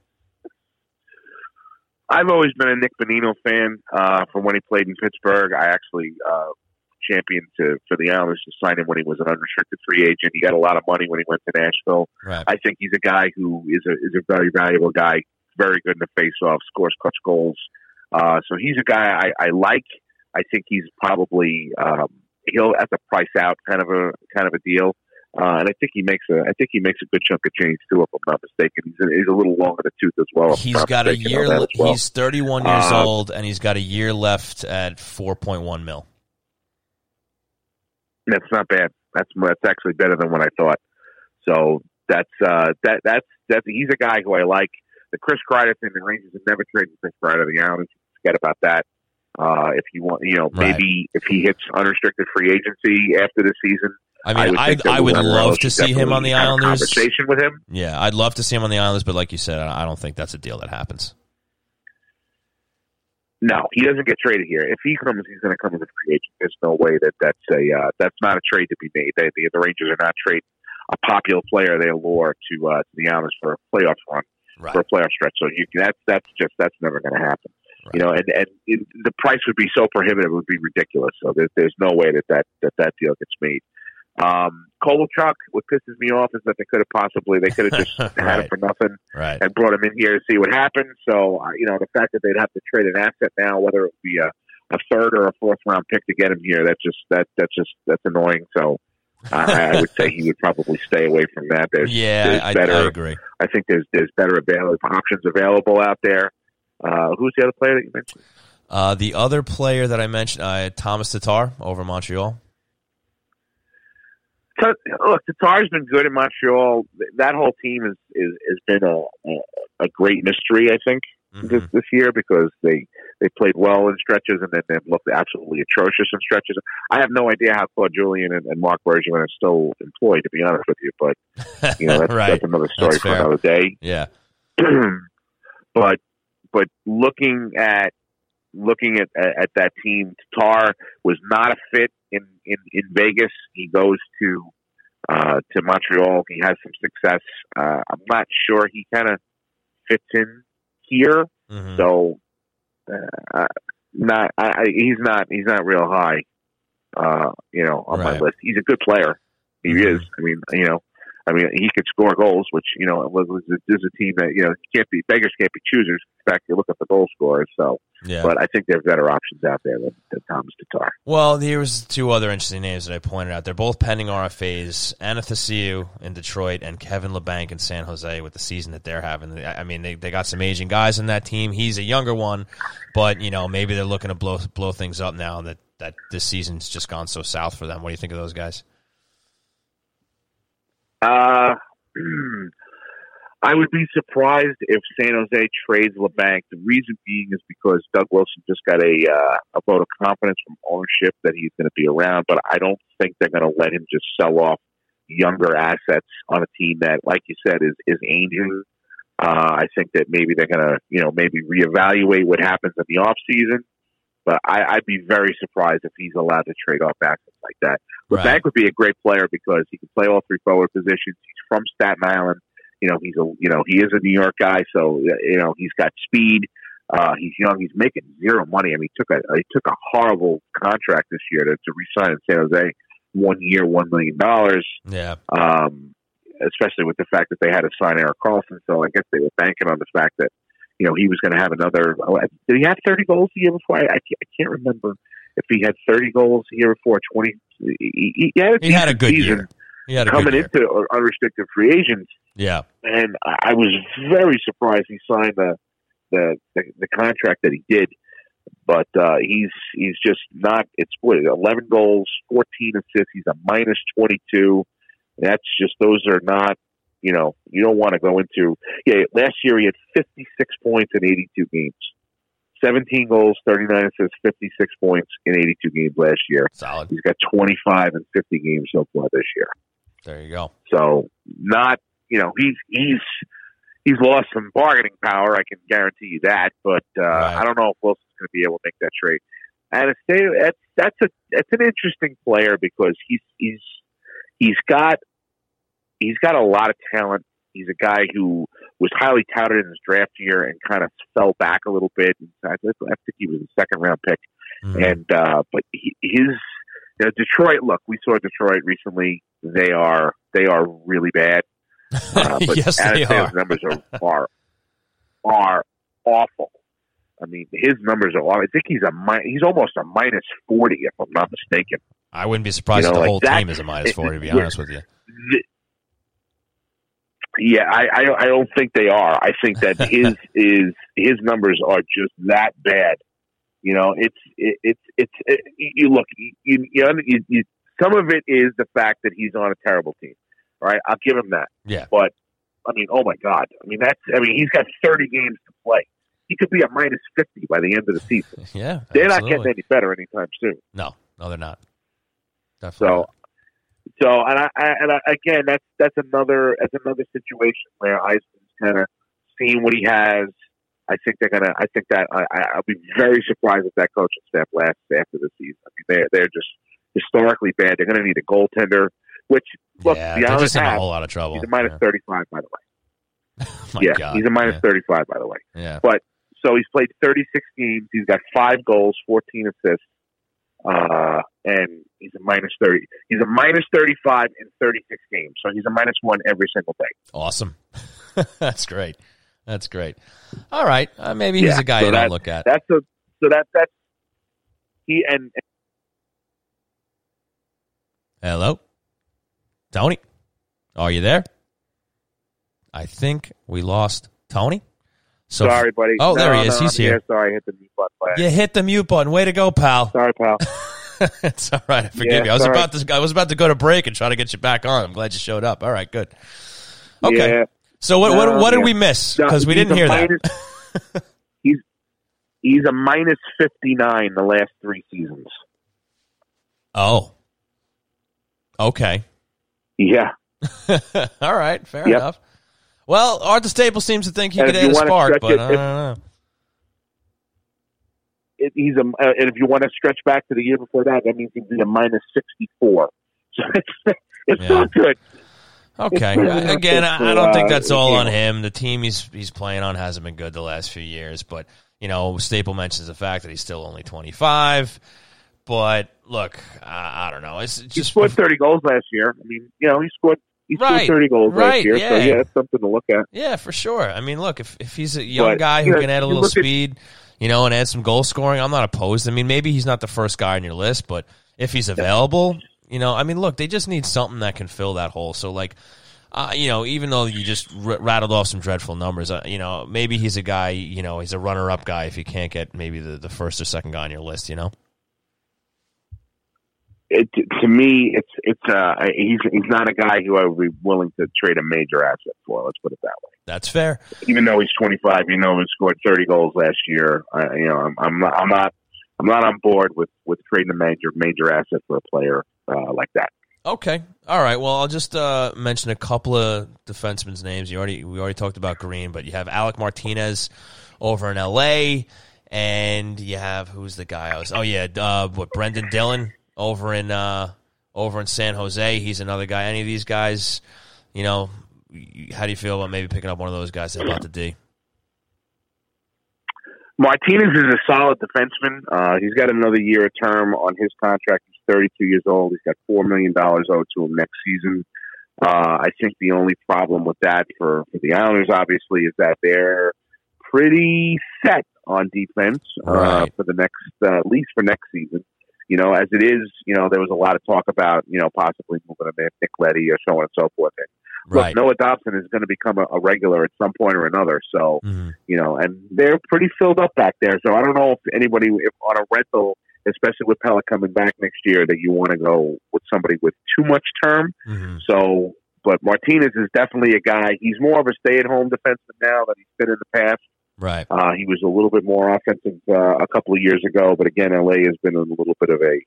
I've always been a Nick Bonino fan uh, from when he played in Pittsburgh. I actually uh, championed to, for the Islanders to sign him when he was an unrestricted free agent. He got a lot of money when he went to Nashville. Right. I think he's a guy who is a is a very valuable guy. Very good in the face-off, scores clutch goals. Uh, so he's a guy I, I like. I think he's probably um, he'll have to price out kind of a kind of a deal. Uh, and I think he makes a I think he makes a good chunk of change too, if I'm not mistaken. He's a, he's a little long in the tooth as well. He's got a year. Well. He's 31 years uh, old, and he's got a year left at 4.1 mil. That's not bad. That's that's actually better than what I thought. So that's uh, that that's that's he's a guy who I like. The Chris Kreider thing, the Rangers have never traded Chris Kreider. The Islanders forget about that. Uh, if you want, you know, maybe right. if he hits unrestricted free agency after the season. I mean, I would, I, I would love to see him on the Islanders. Conversation with him. Yeah, I'd love to see him on the Islanders, but like you said, I don't think that's a deal that happens. No, he doesn't get traded here. If he comes, he's going to come as a free agent. There's no way that that's a uh, that's not a trade to be made. They, the, the Rangers are not trading a popular player they allure to uh, to the Islanders for a playoff run right. for a playoff stretch. So you, that's that's just that's never going to happen. Right. You know, and and it, the price would be so prohibitive, it would be ridiculous. So there's there's no way that that that, that deal gets made. Um, Kovalchuk, what pisses me off is that they could have possibly they could have just right. had him for nothing right. and brought him in here to see what happens. So uh, you know, the fact that they'd have to trade an asset now, whether it be a a third or a fourth round pick to get him here, that's just that that's just that's annoying. So I, I would say he would probably stay away from that. There's, yeah, there's I, better, I agree. I think there's there's better available options available out there. Uh, who's the other player that you mentioned? Uh, the other player that I mentioned, uh, Thomas Tatar over Montreal. Look, Tatar's been good in Montreal. That whole team is, is has been a, a, great mystery. I think mm-hmm. this this year because they they played well in stretches and then they looked absolutely atrocious in stretches. I have no idea how Claude Julien and, and Marc Bergevin are still employed. To be honest with you, but you know that's, right. that's another story that's for another day. Yeah, but but looking at looking at at that team, Tatar was not a fit in in, in Vegas. He goes to uh, to Montreal. He has some success. Uh, I'm not sure he kind of fits in here. Mm-hmm. So uh, not. I, I, he's not. He's not real high. Uh, you know, on Right. my list. He's a good player. He Mhm. is. I mean, you know, I mean, he could score goals, which you know, was, was, there's a team that you know can't be beggars can't be choosers. Fact, you look at the goal scorers. So, Yeah. but I think there's better options out there than, than Thomas Tatar. Well, there was two other interesting names that I pointed out. They're both pending RFAs: Athanasiou in Detroit and Kevin Labanc in San Jose. With the season that they're having, I I mean, they they got some aging guys in that team. He's a younger one, but you know, maybe they're looking to blow blow things up now that that this season's just gone so south for them. What do you think of those guys? Uh, I would be surprised if San Jose trades Labanc. The reason being is because Doug Wilson just got a uh, a vote of confidence from ownership that he's going to be around, but I don't think they're going to let him just sell off younger assets on a team that, like you said, is is aging. Uh, I think that maybe they're going to, you know, maybe reevaluate what happens in the off season. But I, I'd be very surprised if he's allowed to trade off assets like that. Labanc Right. would be a great player because he can play all three forward positions. He's from Staten Island. You know, he's a you know he is a New York guy, so you know he's got speed. Uh, he's young. He's making zero money. I mean, he took a he took a horrible contract this year to, to resign in San Jose, one year, one million dollars. Yeah, Um, especially with the fact that they had to sign Erik Karlsson, so I guess they were banking on the fact that you know he was going to have another. Oh, did he have thirty goals the year before? I, I, can't, I can't remember if he had thirty goals the year before. Twenty. He, he, he had a, he had a good season year. He had a coming into unrestricted free agents, Yeah, and I I was very surprised he signed the the the, the contract that he did. But uh, he's he's just not. It's what eleven goals, fourteen assists. He's a minus twenty two. That's just those are not. You know, you don't want to go into. Yeah, last year he had fifty six points in eighty two games. 17 goals, 39 assists, 56 points in 82 games last year. solid. He's got 25 and 50 games so far this year. There you go. So not you know he's he's he's lost some bargaining power. I can guarantee you that. But uh, Right. I don't know if Wilson's going to be able to make that trade. And it's that's that's a that's an interesting player because he's he's he's got he's got a lot of talent. He's a guy who was highly touted in his draft year and kind of fell back a little bit. I think I think he was a second round pick. Mhm. And uh, but he, his you know, Detroit. Look, we saw Detroit recently. They are they are really bad. Uh, but yes, they Athanasiou's are. numbers are are are awful. I mean, his numbers are. awful. I think he's a mi- he's almost a minus forty, if I'm not mistaken. I wouldn't be surprised You know, if the like whole that- team is a minus forty. To be honest with you. Th- Yeah, I, I I don't think they are. I think that his is his numbers are just that bad. You know, it's it, it's it's it, you look you, you, you, you some of it is the fact that he's on a terrible team. Right, I'll give him that. Yeah. But I mean, oh my God! I mean, that's I mean, he's got 30 games to play. He could be a minus 50 by the end of the season. Yeah, They're not getting any better anytime soon. No, no, they're not. Definitely. So, not. so and I, I and I, again, that's that's another that's another situation where Yzerman's kind of seeing what he has. I think they're gonna. I think that I, I'll be very surprised if that coaching staff lasts after the season. I mean, they're they're just historically bad. They're gonna need a goaltender. Which look, yeah, the just in a whole lot of trouble. He's a minus yeah. 35, by the way. Oh yeah, God. he's a minus yeah. 35, by the way. Yeah. But so he's played 36 games. He's got five goals, 14 assists, uh, and he's a minus 30. He's a minus 35 in 36 games. So he's a minus one every single day. Awesome. That's great. That's great. All right. Uh, maybe he's Yeah, a guy so you that- don't look at. That's a so that that's he and Hello? Tony? Are you there? I think we lost Tony. So sorry, buddy. Oh, there he is. no, He's I'm here. Sorry, I hit the mute button. you hit the mute button. Way to go, pal. Sorry, pal. it's all right. I forgive Yeah, me. I was sorry. about to. I was about to go to break and try to get you back on. I'm glad you showed up. All right, good. Okay. Yeah. So what? What? What did we miss? Because we didn't hear that. he's he's a minus 59 the last three seasons. Oh. Okay. Yeah. All right. Fair Yep. enough. Well, Arthur Staples seems to think he And could add a spark, but it, I don't know. it, he's a, uh, and if you want to stretch back to the year before that, that means he'd be a minus 64. So it's, it's Yeah. not good. Okay. It's really not Again, I I don't think uh, that's all on him. The team he's he's playing on hasn't been good the last few years, but You know, Staple mentions the fact that he's still only 25. But look, I, I don't know. It's He scored 30 goals last year. I mean, you know, he scored he scored Right, 30 goals right, last year. So yeah. yeah, it's something to look at. Yeah, for sure. I mean, look, if if he's a young But, guy who know, can add a little look at- speed, you know, and add some goal scoring, I'm not opposed. I mean, maybe he's not the first guy on your list, but if he's available, you know, I mean, look, they just need something that can fill that hole. So, like, uh, you know, even though you just r- rattled off some dreadful numbers, uh, you know, maybe he's a guy, you know, he's a runner-up guy if you can't get maybe the, the first or second guy on your list, you know. It, to me, it's it's uh he's he's not a guy who I would be willing to trade a major asset for. Let's put it that way. That's fair. Even though he's 25, you know, he scored 30 goals last year. I, you know, I'm, I'm not I'm not I'm not on board with with trading a major major asset for a player uh, like that. Okay. All right. Well, I'll just uh, mention a couple of defensemen's names. You already we already talked about Greene, but you have Alec Martinez over in L.A. and you have who's the guy I was? Oh yeah, uh, what Brendan Dillon over in uh, over in San Jose. He's another guy. Any of these guys, you know, how do you feel about maybe picking up one of those guys help out the D? Martinez is a solid defenseman. Uh, he's got another year of term on his contract. He's 32 years old. He's got four million dollars owed to him next season. Uh, I think the only problem with that for, for the Islanders, obviously, is that they're pretty set on defense uh, Right. for the next, uh, at least for next season. You know, as it is, you know, there was a lot of talk about, you know, possibly moving a man, Nick Leddy or so on and so forth. And Right. look, Noah Dobson is going to become a, a regular at some point or another. So, Mhm. you know, and they're pretty filled up back there. So I don't know if anybody, if on a rental, especially with Pelech coming back next year, that you want to go with somebody with too much term. Mhm. So, but Martinez is definitely a guy. He's more of a stay-at-home defenseman now than he's been in the past. Right. Uh, he was a little bit more offensive uh, a couple of years ago, but again, LA has been in a little bit of a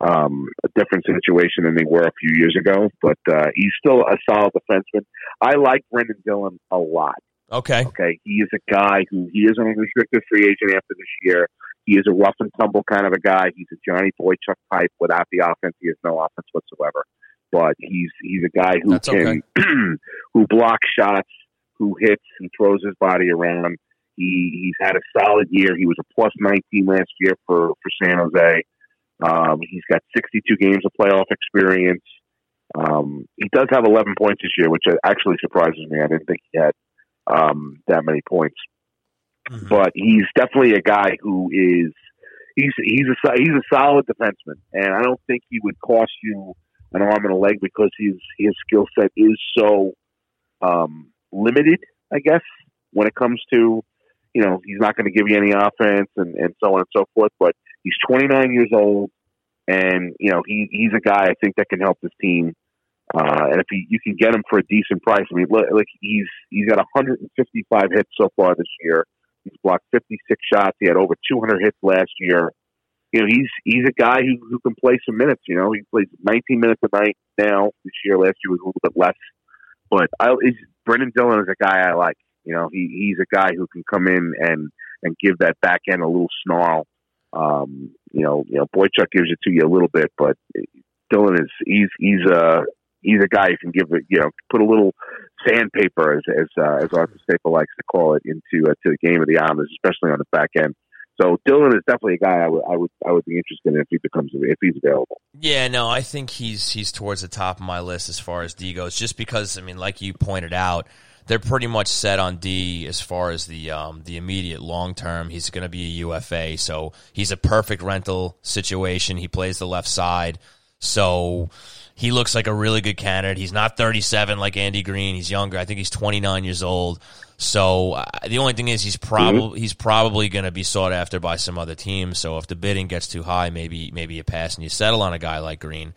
um, a different situation than they were a few years ago. But uh, he's still a solid defenseman. I like Brendan Dillon a lot. Okay. Okay, he is a guy who he is an unrestricted free agent after this year. He is a rough and tumble kind of a guy. He's a Johnny Boychuk type. Without the offense, he has no offense whatsoever. But he's he's a guy who That's can who blocks shots, who hits, who throws his body around. He he's had a solid year. He was a plus nineteen last year for for San Jose. Um, he's got sixty two games of playoff experience. Um, he does have eleven points this year, which actually surprises me. I didn't think he had um, that many points Mhm. but he's definitely a guy who is he's he's a he's a solid defenseman, and I don't think he would cost you an arm and a leg because his his skill set is so um, limited. I guess when it comes to you know he's not going to give you any offense and and so on and so forth. But he's 29 years old, and you know he he's a guy I think that can help this team. Uh, and if he, you can get him for a decent price, I mean, look, like he's he's got 155 hits so far this year. He's blocked 56 shots. He had over 200 hits last year. You know, he's he's a guy who, who can play some minutes. You know, he plays 19 minutes a night now. This year, last year was a little bit less. But I, is, Brendan Dillon is a guy I like. You know, he he's a guy who can come in and and give that back end a little snarl. Um, you know, you know, Boychuk gives it to you a little bit, but Dillon is he's he's a he's a guy who can give it. You know, put a little sandpaper, as as uh, as Arthur Staple likes to call it, into uh, to the game of the Islanders, especially on the back end. So Dillon is definitely a guy I would I would I would be interested in if he becomes if he's available. Yeah, no, I think he's he's towards the top of my list as far as D goes. Just because, I mean, like you pointed out, they're pretty much set on D as far as the um, the immediate long term. He's going to be a UFA, so he's a perfect rental situation. He plays the left side, so he looks like a really good candidate. He's not 37 like Andy Greene. He's younger. I think he's 29 years old. So uh, the only thing is he's probably he's probably going to be sought after by some other teams. So if the bidding gets too high, maybe maybe you pass and you settle on a guy like Greene.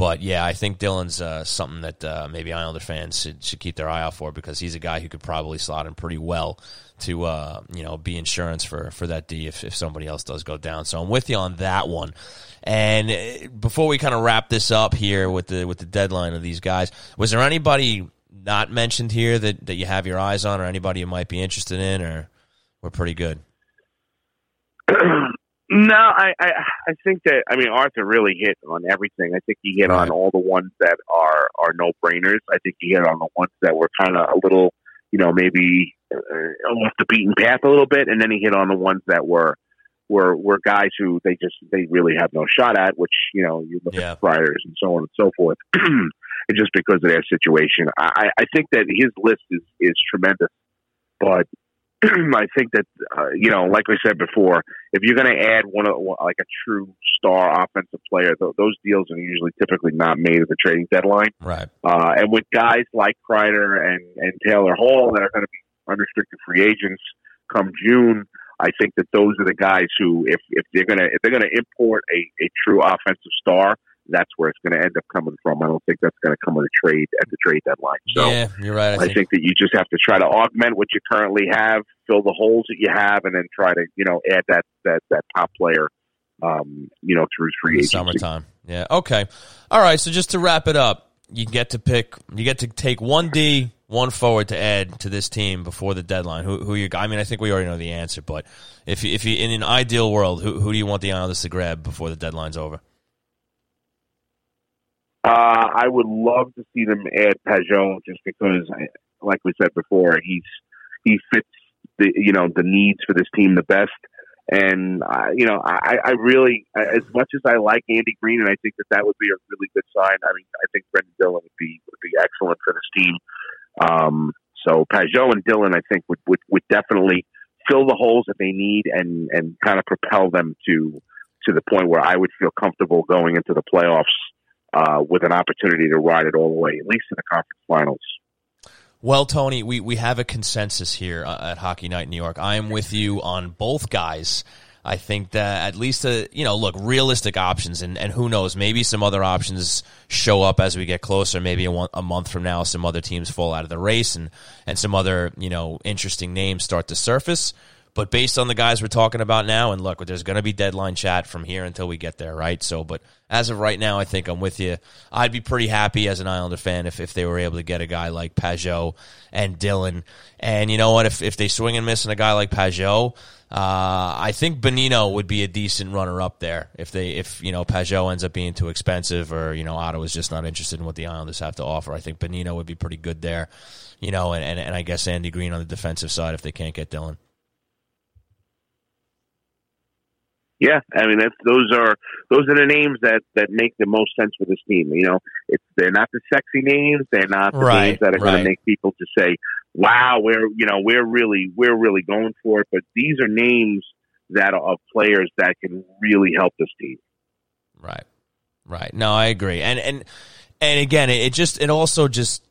But yeah, I think Dillon's uh, something that uh, maybe Islander fans should, should keep their eye out for because he's a guy who could probably slot in pretty well to uh, you know be insurance for for that D if, if somebody else does go down. So I'm with you on that one. And uh, before we kind of wrap this up here with the with the deadline of these guys, was there anybody not mentioned here that, that you have your eyes on, or anybody you might be interested in, or we're pretty good? no, I, I I think that I mean Arthur really hit on everything. I think he hit Right. on all the ones that are are no brainers. I think he hit on the ones that were kind of a little you know, maybe uh, off the beaten path a little bit, and then he hit on the ones that were were were guys who they just they really have no shot at. Which you know, you look Yeah. at Friars and so on and so forth, and just because of their situation, I, I think that his list is is tremendous, but. I think that uh, you know, like we said before, if you're going to add one of like a true star offensive player, th- those deals are usually typically not made at the trading deadline. Right. Uh, and with guys like Kreider and, and Taylor Hall that are going to be unrestricted free agents come June, I think that those are the guys who, if, if they're going to if they're going to import a, a true offensive star, that's where it's going to end up coming from. I don't think that's going to come with a trade at the trade deadline. So yeah, you're right. I I think, think that you just have to try to augment what you currently have, fill the holes that you have, and then try to you know add that that that top player, um, you know, through free agency. summertime. Yeah. Okay. All right. So just to wrap it up, you get to pick. You get to take one D, one forward to add to this team before the deadline. Who who you? I mean, I think we already know the answer, but if you, if you in an ideal world, who who do you want the Islanders to grab before the deadline's over? Uh, I would love to see them add Pageau just because, like we said before, he's he fits the you know the needs for this team the best. And uh, you know, I, I really, as much as I like Andy Greene, and I think that that would be a really good sign. I mean, I think Brendan Dillon would be would be excellent for this team. Um, so Pageau and Dillon, I think, would, would would definitely fill the holes that they need and and kind of propel them to to the point where I would feel comfortable going into the playoffs uh, with an opportunity to ride it all the way, at least in the conference finals. Well, Tony, we, we have a consensus here uh, at Hockey Night in New York. I am with you on both guys. I think that at least the you know look realistic options and, and who knows maybe some other options show up as we get closer. Maybe a, one, a month from now, some other teams fall out of the race and and some other you know interesting names start to surface. But based on the guys we're talking about now, and look, there's going to be deadline chat from here until we get there, right? So, but as of right now, I think I'm with you. I'd be pretty happy as an Islander fan if, if they were able to get a guy like Pageau and Dillon. And you know what? If, if they swing and miss on a guy like Pageau, uh, I think Bonino would be a decent runner up there if they if you know Pageau ends up being too expensive or you know Ottawa's just not interested in what the Islanders have to offer. I think Bonino would be pretty good there, you know, and, and, and I guess Andy Greene on the defensive side if they can't get Dillon. Yeah, I mean that's those are those are the names that that make the most sense for this team. You know, it's they're not the sexy names, they're not the Right, names that are going to make people just say, "Wow, we're you know we're really we're really going for it." But these are names that are of players that can really help this team. Right. Right. No, I agree. And and and again, it just it also just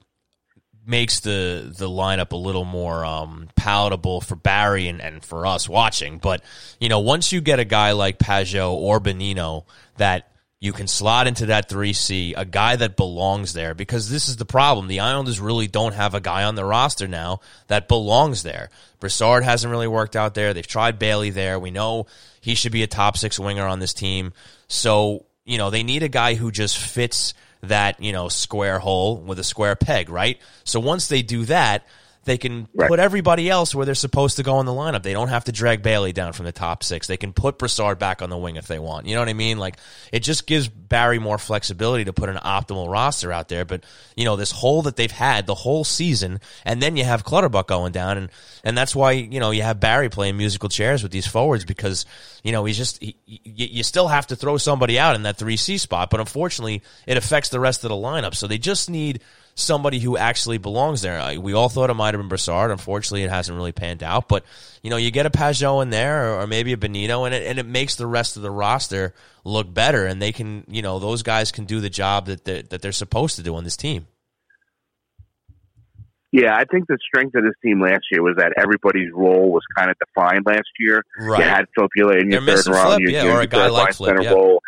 makes the the lineup a little more um, palatable for Barry and, and for us watching. But you know, once you get a guy like Pageau or Bonino that you can slot into that 3C, a guy that belongs there, because this is the problem. The Islanders really don't have a guy on the roster now that belongs there. Brassard hasn't really worked out there. They've tried Bailey there. We know he should be a top six winger on this team. So, you know, they need a guy who just fits that, you know, square hole with a square peg, right? So once they do that, they can Right. put everybody else where they're supposed to go in the lineup. They don't have to drag Bailey down from the top six. They can put Brassard back on the wing if they want. You know what I mean? Like it just gives Barry more flexibility to put an optimal roster out there. But you know this hole that they've had the whole season, and then you have Clutterbuck going down, and and that's why you know you have Barry playing musical chairs with these forwards because you know he's just he, you still have to throw somebody out in that three C spot, but unfortunately it affects the rest of the lineup. So they just need somebody who actually belongs there. We all thought it might have been Brassard. Unfortunately, it hasn't really panned out. But you know, you get a Pageau in there, or, or maybe a Bonino, and it and it makes the rest of the roster look better, and they can, you know, those guys can do the job that they, that they're supposed to do on this team. Yeah, I think the strength of this team last year was that everybody's role was kind of defined last year. Right. You had Philip Hewlett in your They're third round, Flip, your, yeah, or a guy like Flip, center yeah. role.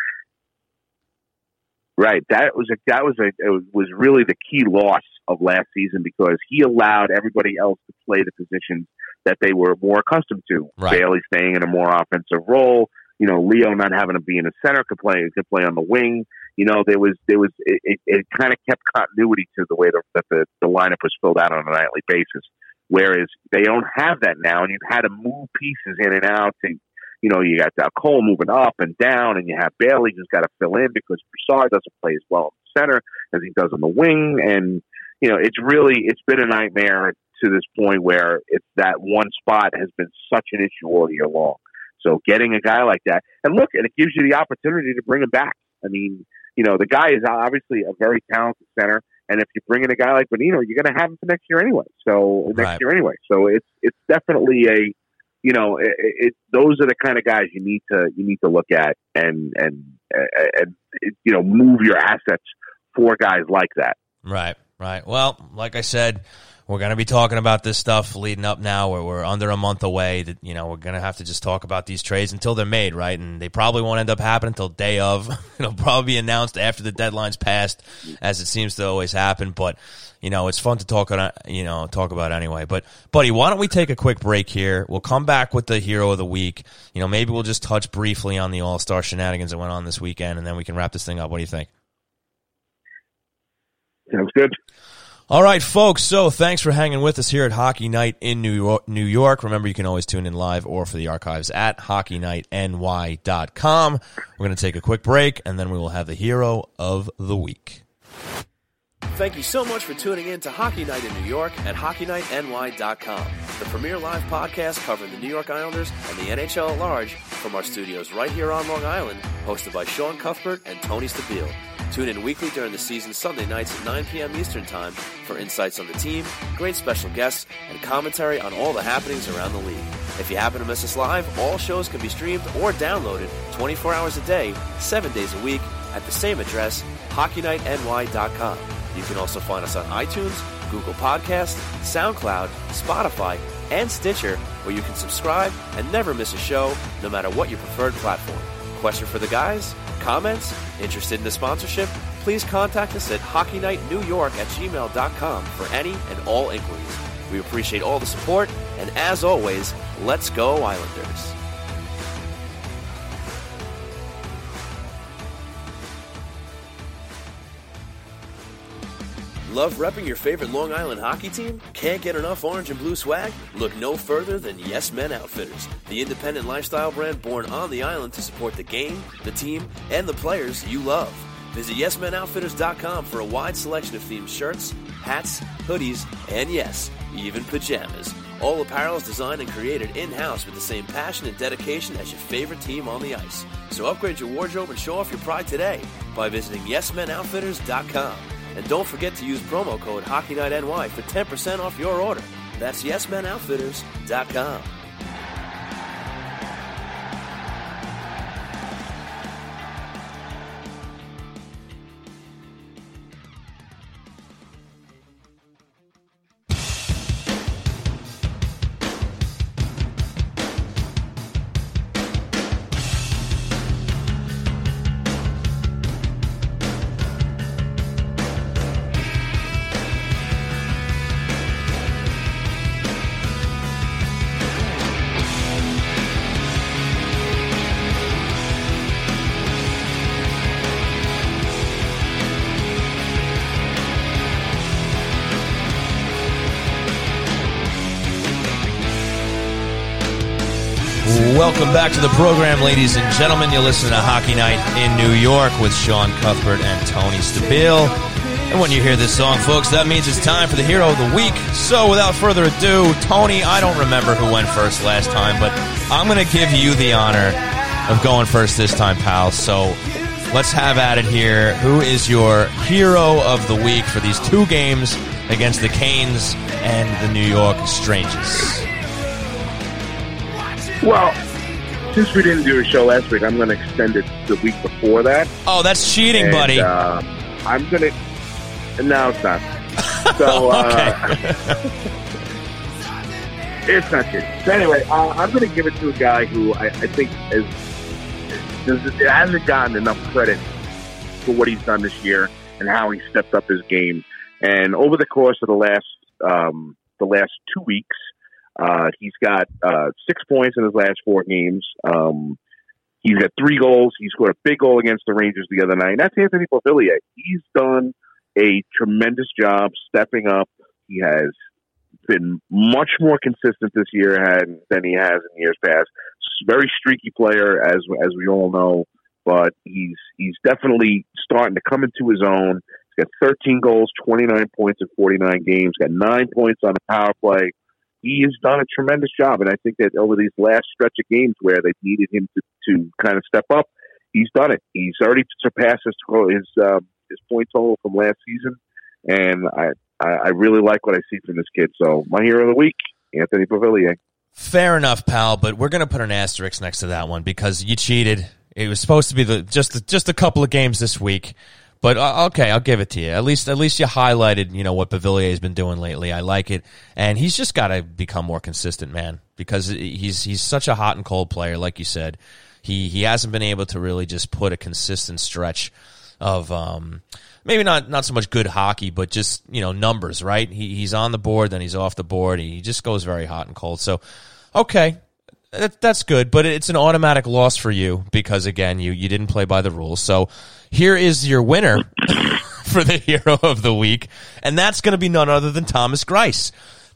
Right, that was a that was a it was- was really the key loss of last season because he allowed everybody else to play the positions that they were more accustomed to. Right. Bailey staying in a more offensive role. You know, Leo not having to be in the center could play could play on the wing. You know, there was there was it, it, it kind of kept continuity to the way the, that the the lineup was filled out on a nightly basis. Whereas they don't have that now, and you've had to move pieces in and out. To, you know, you got uh, Cole moving up and down, and you have Bailey who's got to fill in because Brassard doesn't play as well in the center as he does on the wing. And you know, it's really it's been a nightmare to this point where it's that one spot has been such an issue all year long. So getting a guy like that, and look, and it gives you the opportunity to bring him back. I mean, you know, the guy is obviously a very talented center, and if you bring in a guy like Bonino, you're going to have him for next year anyway. So next Right. year anyway. So it's it's definitely a, you know, it, it, those are the kind of guys you need to you need to look at and and and you know move your assets for guys like that. Right, right. Well, like I said, we're going to be talking about this stuff leading up now where we're under a month away that, you know, we're going to have to just talk about these trades until they're made, right? And they probably won't end up happening until day of. It'll probably be announced after the deadline's passed as it seems to always happen, but you know, it's fun to talk on, you know, talk about anyway. But buddy, why don't we take a quick break here? We'll come back with the hero of the week. You know, maybe we'll just touch briefly on the All-Star shenanigans that went on this weekend and then we can wrap this thing up. What do you think? Sounds good. All right, folks. So thanks for hanging with us here at Hockey Night in New York. New York. Remember, you can always tune in live or for the archives at hockeynightny.com. We're going to take a quick break, and then we will have the hero of the week. Thank you so much for tuning in to Hockey Night in New York at HockeyNightNY.com, the premier live podcast covering the New York Islanders and the NHL at large from our studios right here on Long Island, hosted by Sean Cuthbert and Tony Stabile. Tune in weekly during the season Sunday nights at 9 p.m. Eastern Time for insights on the team, great special guests, and commentary on all the happenings around the league. If you happen to miss us live, all shows can be streamed or downloaded 24 hours a day, 7 days a week at the same address, HockeyNightNY.com. You can also find us on iTunes, Google Podcast, SoundCloud, Spotify, and Stitcher, where you can subscribe and never miss a show, no matter what your preferred platform. Question for the guys? Comments? Interested in the sponsorship? Please contact us at HockeyNightNewYork at gmail.com for any and all inquiries. We appreciate all the support, and as always, let's go Islanders. Love repping your favorite Long Island hockey team? Can't get enough orange and blue swag? Look no further than Yes Men Outfitters, the independent lifestyle brand born on the island to support the game, the team, and the players you love. Visit YesMenOutfitters.com for a wide selection of themed shirts, hats, hoodies, and yes, even pajamas. All apparel is designed and created in-house with the same passion and dedication as your favorite team on the ice. So upgrade your wardrobe and show off your pride today by visiting YesMenOutfitters.com. And don't forget to use promo code HockeyNightNY for 10% off your order. That's YesMenOutfitters.com. Welcome back to the program, ladies and gentlemen. You're listening to Hockey Night in New York with Sean Cuthbert and Tony Stabile. And when you hear this song, folks, that means it's time for the hero of the week. So without further ado, Tony, I don't remember who went first last time, but I'm going to give you the honor of going first this time, pal. So let's have at it here. Who is your hero of the week for these two games against the Canes and the New York Strangers? Well, since we didn't do a show last week, I'm going to extend it the week before that. Oh, that's cheating, And, buddy. Uh, I'm going to. No, it's not. So uh, it's not good. So anyway, uh, I'm going to give it to a guy who I, I think is does, hasn't gotten enough credit for what he's done this year and how he stepped up his game. And over the course of the last um, the last two weeks, uh, he's got uh, six points in his last four games. Um, he's got three goals. He scored a big goal against the Rangers the other night. And that's Anthony Beauvillier. He's done a tremendous job stepping up. He has been much more consistent this year than he has in years past. Very streaky player, as as we all know, but he's he's definitely starting to come into his own. He's got 13 goals, 29 points in 49 games. Got nine points on the power play. He has done a tremendous job, and I think that over these last stretch of games where they needed him to, to kind of step up, he's done it. He's already surpassed his his, uh, his point total from last season, and I, I really like what I see from this kid. So my hero of the week, Anthony Beauvillier. Fair enough, pal, but we're going to put an asterisk next to that one because you cheated. It was supposed to be the just the, just a couple of games this week. But uh, okay, I'll give it to you. At least, at least you highlighted, you know, what Beauvillier has been doing lately. I like it, and he's just got to become more consistent, man, because he's he's such a hot and cold player, like you said. He he hasn't been able to really just put a consistent stretch of um, maybe not not so much good hockey, but just you know numbers. Right? He, he's on the board, then he's off the board. He just goes very hot and cold. So, okay, that, that's good, but it's an automatic loss for you because again, you you didn't play by the rules. So here is your winner for the hero of the week, and that's going to be none other than Thomas Greiss.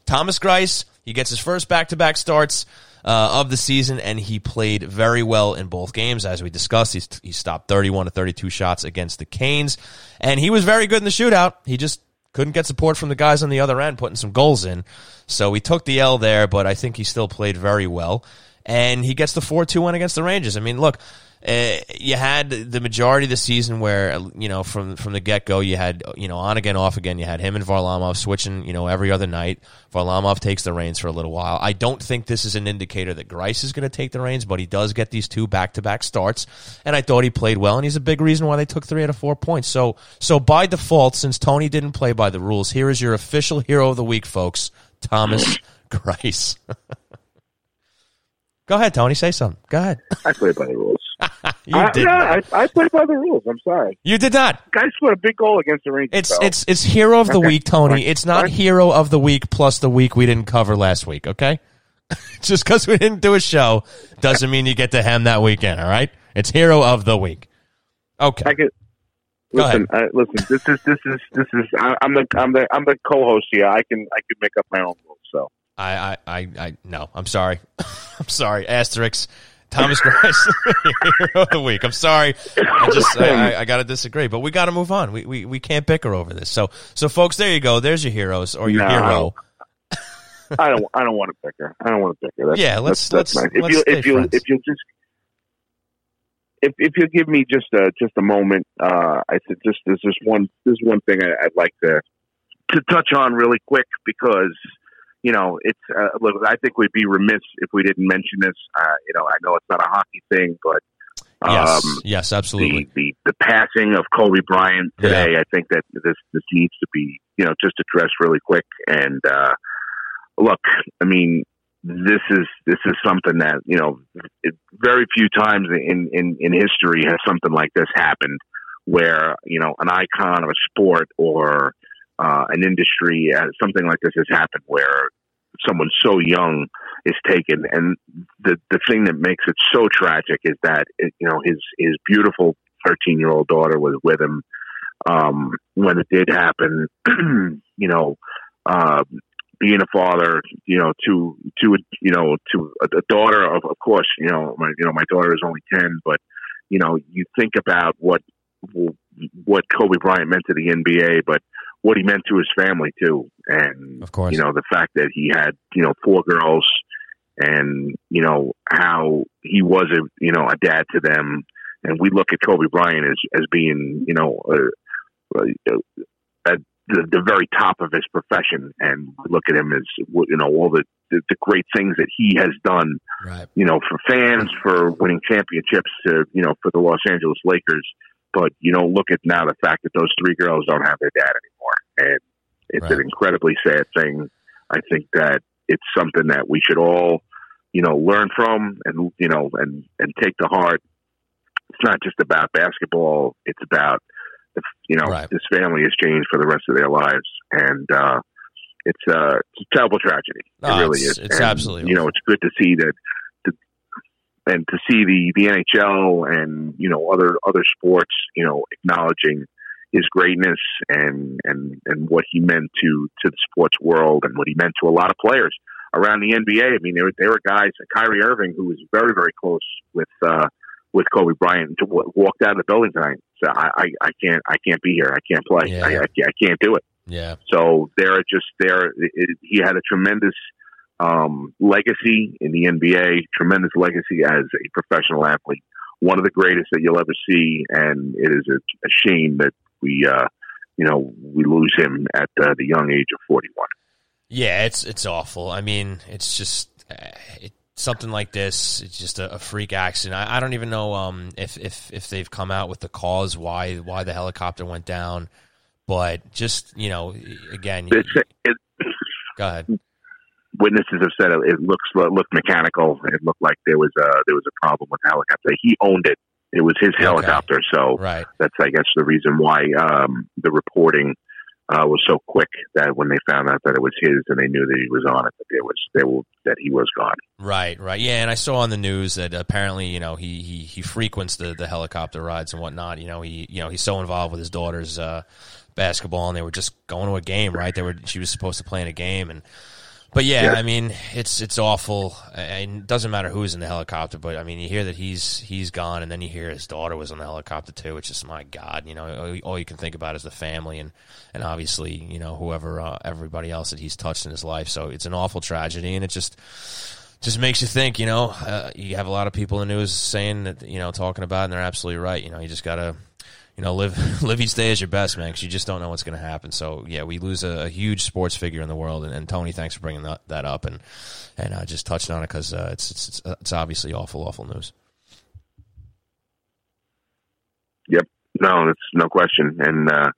Thomas Greiss, he gets his first back to back starts. Uh, of the season, and he played very well in both games. As we discussed, he's, he stopped 31 to 32 shots against the Canes, and he was very good in the shootout. He just couldn't get support from the guys on the other end putting some goals in. So he took the L there, but I think he still played very well. And he gets the 4 2 win against the Rangers. I mean, look, uh, you had the majority of the season where you know from from the get go you had you know on again off again you had him and Varlamov switching you know every other night. Varlamov takes the reins for a little while. I don't think this is an indicator that Greiss is going to take the reins, but he does get these two back to back starts, and I thought he played well, and he's a big reason why they took three out of four points. So so by default, since Tony didn't play by the rules, here is your official hero of the week, folks, Thomas Greiss. Go ahead, Tony. Say something. Go ahead. I play by the rules. you I, did. no, not. I, I played by the rules. I'm sorry. You did not. Guys scored a big goal against the Rangers. It's though. it's it's hero of the Okay. week, Tony. It's not Fine. hero of the week plus the week we didn't cover last week. Okay, just because we didn't do a show doesn't mean you get to hem that weekend. All right, it's hero of the week. Okay, I could. Listen, uh, listen. This is this is this is. I, I'm the I'm the I'm the co-host here. I can I can make up my own rules. So I I I, I no, I'm sorry, I'm sorry. Asterix. Thomas Greiss, hero of the week. I'm sorry. I just I, I, I got to disagree, but we got to move on. We, we we can't bicker over this. So so folks, there you go. There's your heroes or your No. hero. I don't I don't want to pick her. I don't want to pick her. That's, Yeah, let's- that's, that's let's- nice. If let's you stay if you friends. if you just if if you give me just a just a moment, uh, I said just there's just one there's one thing I, I'd like to to touch on really quick because you know it's uh, look I think we'd be remiss if we didn't mention this. Uh, you know I know it's not a hockey thing, but Yes, um, yes, absolutely. the, the the passing of Kobe Bryant today, I think that this this needs to be you know just addressed really quick. And uh, look, I mean, this is this is something that you know it, very few times in, in in history has something like this happened, where you know an icon of a sport or uh, an industry, uh, something like this has happened, where someone so young is taken. And the the thing that makes it so tragic is that it, you know his his beautiful 13 year old daughter was with him um when it did happen you know uh being a father you know to to you know to a, a daughter of of course you know my you know my daughter is only 10 but you know you think about what what Kobe Bryant meant to the NBA but what he meant to his family too and Of course. you know the fact that he had you know four girls and you know how he was a you know a dad to them and we look at Kobe Bryant as as being you know uh, uh, at the, the very top of his profession and look at him as you know all the, the the great things that he has done Right. you know, for fans, for winning championships, to you know, for the Los Angeles Lakers. But you know, look at now the fact that those three girls don't have their dad anymore, and it's Right. an incredibly sad thing. I think that it's something that we should all, you know, learn from, and you know, and and take to heart. It's not just about basketball; it's about, if, you know, Right. this family has changed for the rest of their lives, and uh, it's, uh, it's a terrible tragedy. No, it really it's- is. it's And, absolutely You know, it's good to see that and to see the the NHL and you know other other sports you know acknowledging his greatness and and and what he meant to to the sports world and what he meant to a lot of players around the NBA. I mean, there were there were guys, Kyrie Irving, who was very very close with uh, with Kobe Bryant, to wa- walked out of the building tonight So I, I I can't I can't be here. I can't play. Yeah. I, I, can't- I can't do it. Yeah. So there are just there. It, he had a tremendous um, legacy in the NBA, tremendous legacy as a professional athlete, one of the greatest that you'll ever see. And it is a, a shame that we, uh, you know, we lose him at uh, the young age of 41. Yeah, it's it's awful. I mean, it's just uh, it, something like this. It's just a, a freak accident. I, I don't even know um, if if if they've come out with the cause why why the helicopter went down. But just you know, again, It's, it, go ahead. Witnesses have said it, it looks looked mechanical. It looked like there was a there was a problem with the helicopter. He owned it. It was his Okay. helicopter, so Right. that's I guess the reason why um, the reporting uh, was so quick that when they found out that it was his and they knew that he was on it, that there was there was that he was gone. Right, right, yeah, and I saw on the news that apparently, you know, he he, he frequents the, the helicopter rides and whatnot. You know, he you know he's so involved with his daughter's uh, basketball, and they were just going to a game, right? They were she was supposed to play in a game, and but yeah, Yeah. I mean, it's it's awful, and it doesn't matter who's in the helicopter, but I mean, you hear that he's he's gone, and then you hear his daughter was on the helicopter too. It's just my God, you know, all, all you can think about is the family, and and obviously, you know, whoever uh, everybody else that he's touched in his life. So it's an awful tragedy, and it just just makes you think, you know, uh, you have a lot of people in the news saying that, you know, talking about, it, and they're absolutely right. You know, you just gotta, you know, live live each day as your best, man, because you just don't know what's going to happen. So yeah, we lose a, a huge sports figure in the world, and, and Tony, thanks for bringing that, that up and and uh, just touching on it because uh, it's, it's it's it's obviously awful, awful news. Yep, no, that's no question. And uh,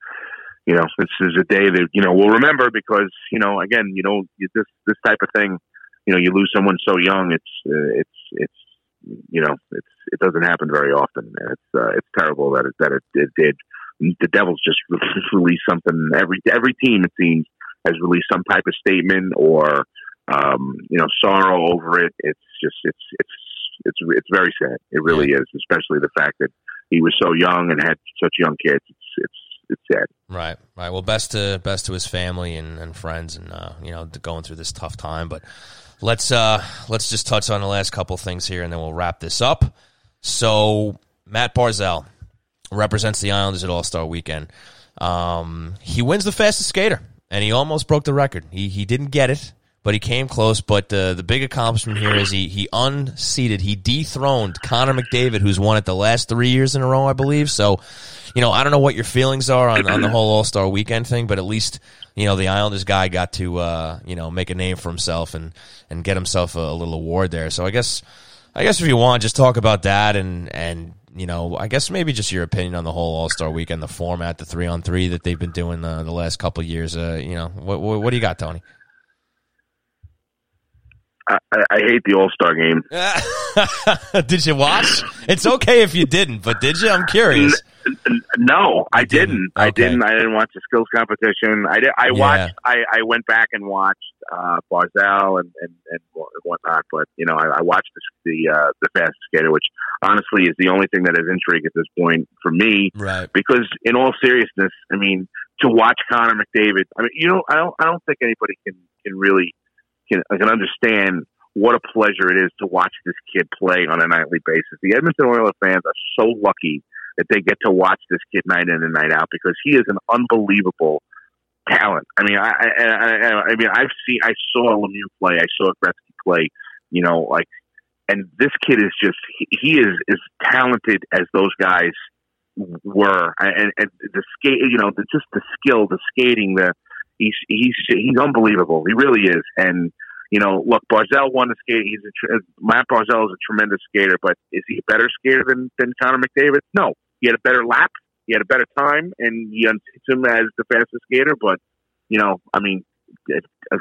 you know, this is a day that you know we'll remember because you know, again, you know, this this type of thing, you know, you lose someone so young. It's uh, it's it's you know, it's it doesn't happen very often. And It's uh, it's terrible that it that it, it did. The Devils just released something. Every every team it seems has released some type of statement or um, you know sorrow over it. It's just it's it's it's it's very sad. It really is, especially the fact that he was so young and had such young kids. It's it's it's sad. Right, right. Well, best to best to his family and, and friends, and uh, you know, going through this tough time. But let's uh, let's just touch on the last couple things here, and then we'll wrap this up. So Matt Barzal represents the Islanders at All Star Weekend. Um, he wins the fastest skater, and he almost broke the record. He he didn't get it, but he came close. But uh, the big accomplishment here is he he unseated, he dethroned Connor McDavid, who's won it the last three years in a row, I believe. So, you know, I don't know what your feelings are on, on the whole All Star Weekend thing, but at least you know the Islanders guy got to uh, you know make a name for himself and and get himself a, a little award there. So I guess I guess if you want, just talk about that and and you know, I guess maybe just your opinion on the whole All Star Weekend, the format, the three on three that they've been doing uh, the last couple of years. Uh, you know, what, what what do you got, Tony? I, I, I hate the All Star game. did you watch? It's okay if you didn't, but did you? I'm curious. No, I didn't? didn't. I Okay. didn't. I didn't watch the skills competition. I did. I Yeah. watched. I, I went back and watched uh, Barzal and, and and whatnot. But you know, I, I watched the the, uh, the fast skater, which honestly is the only thing that has intrigue at this point for me. Right. Because in all seriousness, I mean, to watch Connor McDavid, I mean, you know, I don't. I don't think anybody can can really can can understand what a pleasure it is to watch this kid play on a nightly basis. The Edmonton Oilers fans are so lucky that they get to watch this kid night in and night out because he is an unbelievable talent. I mean, I I, I, I mean, I've seen, I saw Lemieux play, I saw Gretzky play. You know, like, and this kid is just he, is as talented as those guys were, and, and the skate, you know, the, just the skill, the skating, the he's he's he's unbelievable. He really is, and you know, look, Barzal won the skate. He's a Matt Barzal is a tremendous skater, but is he a better skater than than Connor McDavid? No, he had a better lap, he had a better time, and he unseats him as the fastest skater. But you know, I mean, it, uh,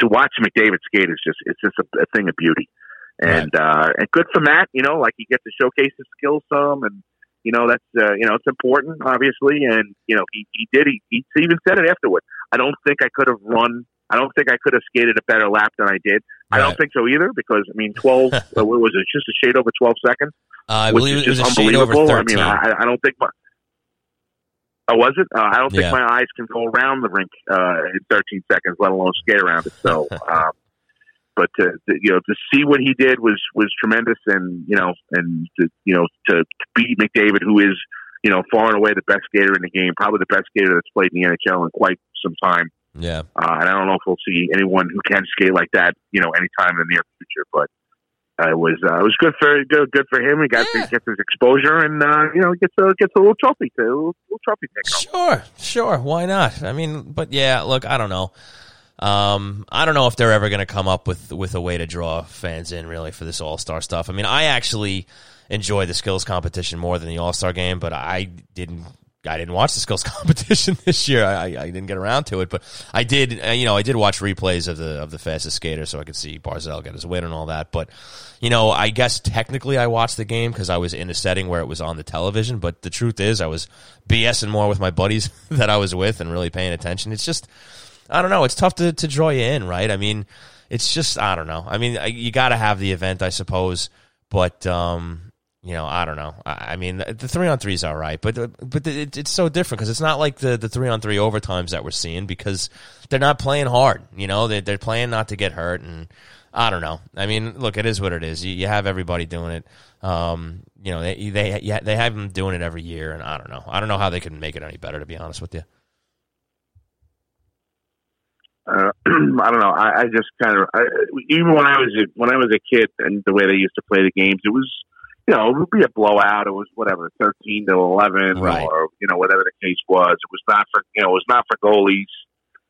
to watch McDavid skate is just it's just a, a thing of beauty, and uh, and good for Matt. You know, like he gets to showcase his skills some, and you know that's uh, you know it's important, obviously, and you know he he did he, he even said it afterward. I don't think I could have run. I don't think I could have skated a better lap than I did. I don't think so either because I mean, twelve. what was it? Just a shade over twelve seconds, I which believe it was a shade over unbelievable. I mean, I, I don't think my. Oh, was it? Uh, I don't think Yeah. my eyes can go around the rink uh, in 13 seconds, let alone skate around it. So, um, but to, to, you know, to see what he did was was tremendous, and you know, and to, you know, to, to beat McDavid, who is you know, far and away the best skater in the game, probably the best skater that's played in the NHL in quite some time. Yeah. Uh, and I don't know if we'll see anyone who can skate like that, you know, anytime in the near future. But uh, it was uh, it was good for good good for him. He got Yeah. to get his exposure, and uh, you know, gets a gets a little trophy, to, a little, little trophy. Sure, sure. Why not? I mean, but yeah, look, I don't know. Um, I don't know if they're ever going to come up with with a way to draw fans in really for this All Star stuff. I mean, I actually enjoy the skills competition more than the All Star game, but I didn't. I didn't watch the skills competition this year. I, I didn't get around to it, but I did. Uh, you know, I did watch replays of the of the fastest skater, so I could see Barzal get his win and all that. But you know, I guess technically I watched the game because I was in a setting where it was on the television. But the truth is, I was BSing more with my buddies that I was with and really paying attention. It's just, I don't know. It's tough to to draw you in, right? I mean, it's just, I don't know. I mean, you got to have the event, I suppose, but. um you know, I don't know. I mean, the three on three is all right, but but it, it's so different because it's not like the, the three on three overtimes that we're seeing because they're not playing hard. You know, they they're playing not to get hurt, and I don't know. I mean, look, it is what it is. You, you have everybody doing it. Um, you know, they they they have them doing it every year, and I don't know. I don't know how they can make it any better, to be honest with you. Uh, I don't know. I, I just kind of even when I was a, when I was a kid and the way they used to play the games, it was you know it would be a blowout. It was whatever thirteen to eleven Right. or you know whatever the case was. It was not for you know it was not for goalies,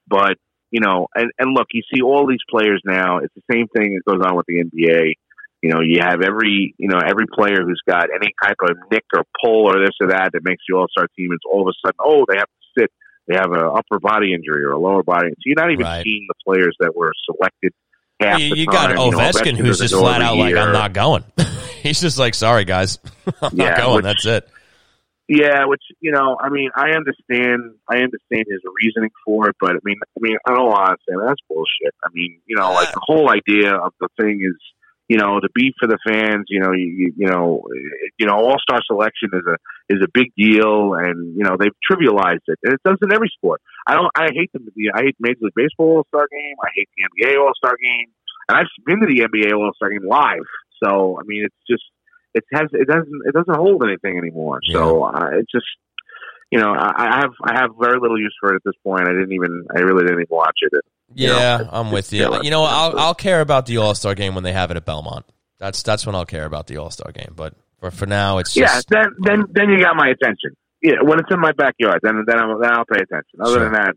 but you know and and look, you see all these players now. It's the same thing that goes on with the NBA. You know, you have every you know every player who's got any type of nick or pull or this or that that makes the All Star team. It's all of a sudden, oh, they have to sit they have an upper body injury or a lower body. So you're not even Right. seeing the players that were selected. Half You, you got time. You know, who's just flat out like. I'm not going. He's just like, sorry guys, I'm Yeah, not going. which- That's it. Yeah, which you know, I mean, I understand, I understand his reasoning for it, but I mean, I mean, I don't want to say that's bullshit. I mean, you know, like the whole idea of the thing is, you know, to be for the fans. You know, you, you, know, you know, All Star selection is a is a big deal, and you know they've trivialized it, and it does in every sport. I don't, I hate them. I hate Major League Baseball All Star Game. I hate the NBA All Star Game, and I've been to the NBA All Star Game live. So I mean, it's just it has it doesn't it doesn't hold anything anymore. So uh, it just you know I, I have I have very little use for it at this point. I didn't even I really didn't even watch it. You know, Yeah, I'm with you. You know, I'll I'll care about the All Star game when they have it at Belmont. That's that's when I'll care about the All Star game. But for for now, it's yeah, just then then then you got my attention. Yeah, when it's in my backyard, then then, I'm, then I'll pay attention. Other Sure. than that,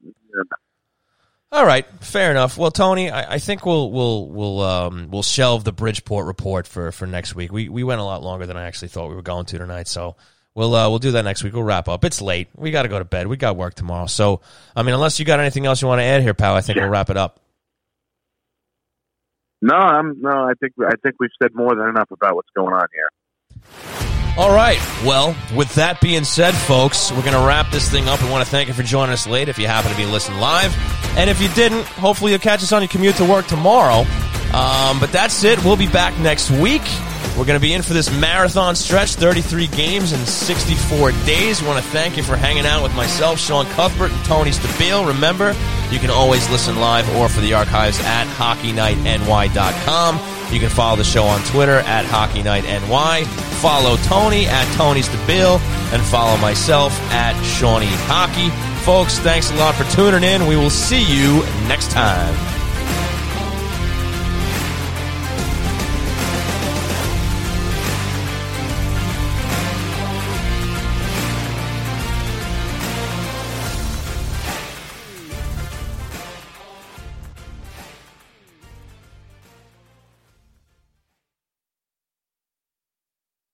all right. Fair enough. Well, Tony, I, I think we'll we'll we'll um we'll shelve the Bridgeport report for for next week. We we went a lot longer than I actually thought we were going to tonight, so. We'll uh, we'll do that next week. We'll wrap up. It's late. We got to go to bed. We got work tomorrow. So, I mean, unless you got anything else you want to add here, pal, I think we'll wrap it up. no, I'm no. I think I think we've said more than enough about what's going on here. All right. Well, with that being said, folks, we're going to wrap this thing up. We want to thank you for joining us late if you happen to be listening live. And if you didn't, hopefully you'll catch us on your commute to work tomorrow. Um, but that's it. We'll be back next week. We're going to be in for this marathon stretch 33 games in 64 days. We want to thank you for hanging out with myself, Sean Cuthbert, and Tony Stabile. Remember, you can always listen live or for the archives at HockeyNightNY.com. You can follow the show on Twitter at HockeyNightNY. Follow Tony at Tony Stabile and follow myself at Shawnee Hockey. Folks, thanks a lot for tuning in. We will see you next time.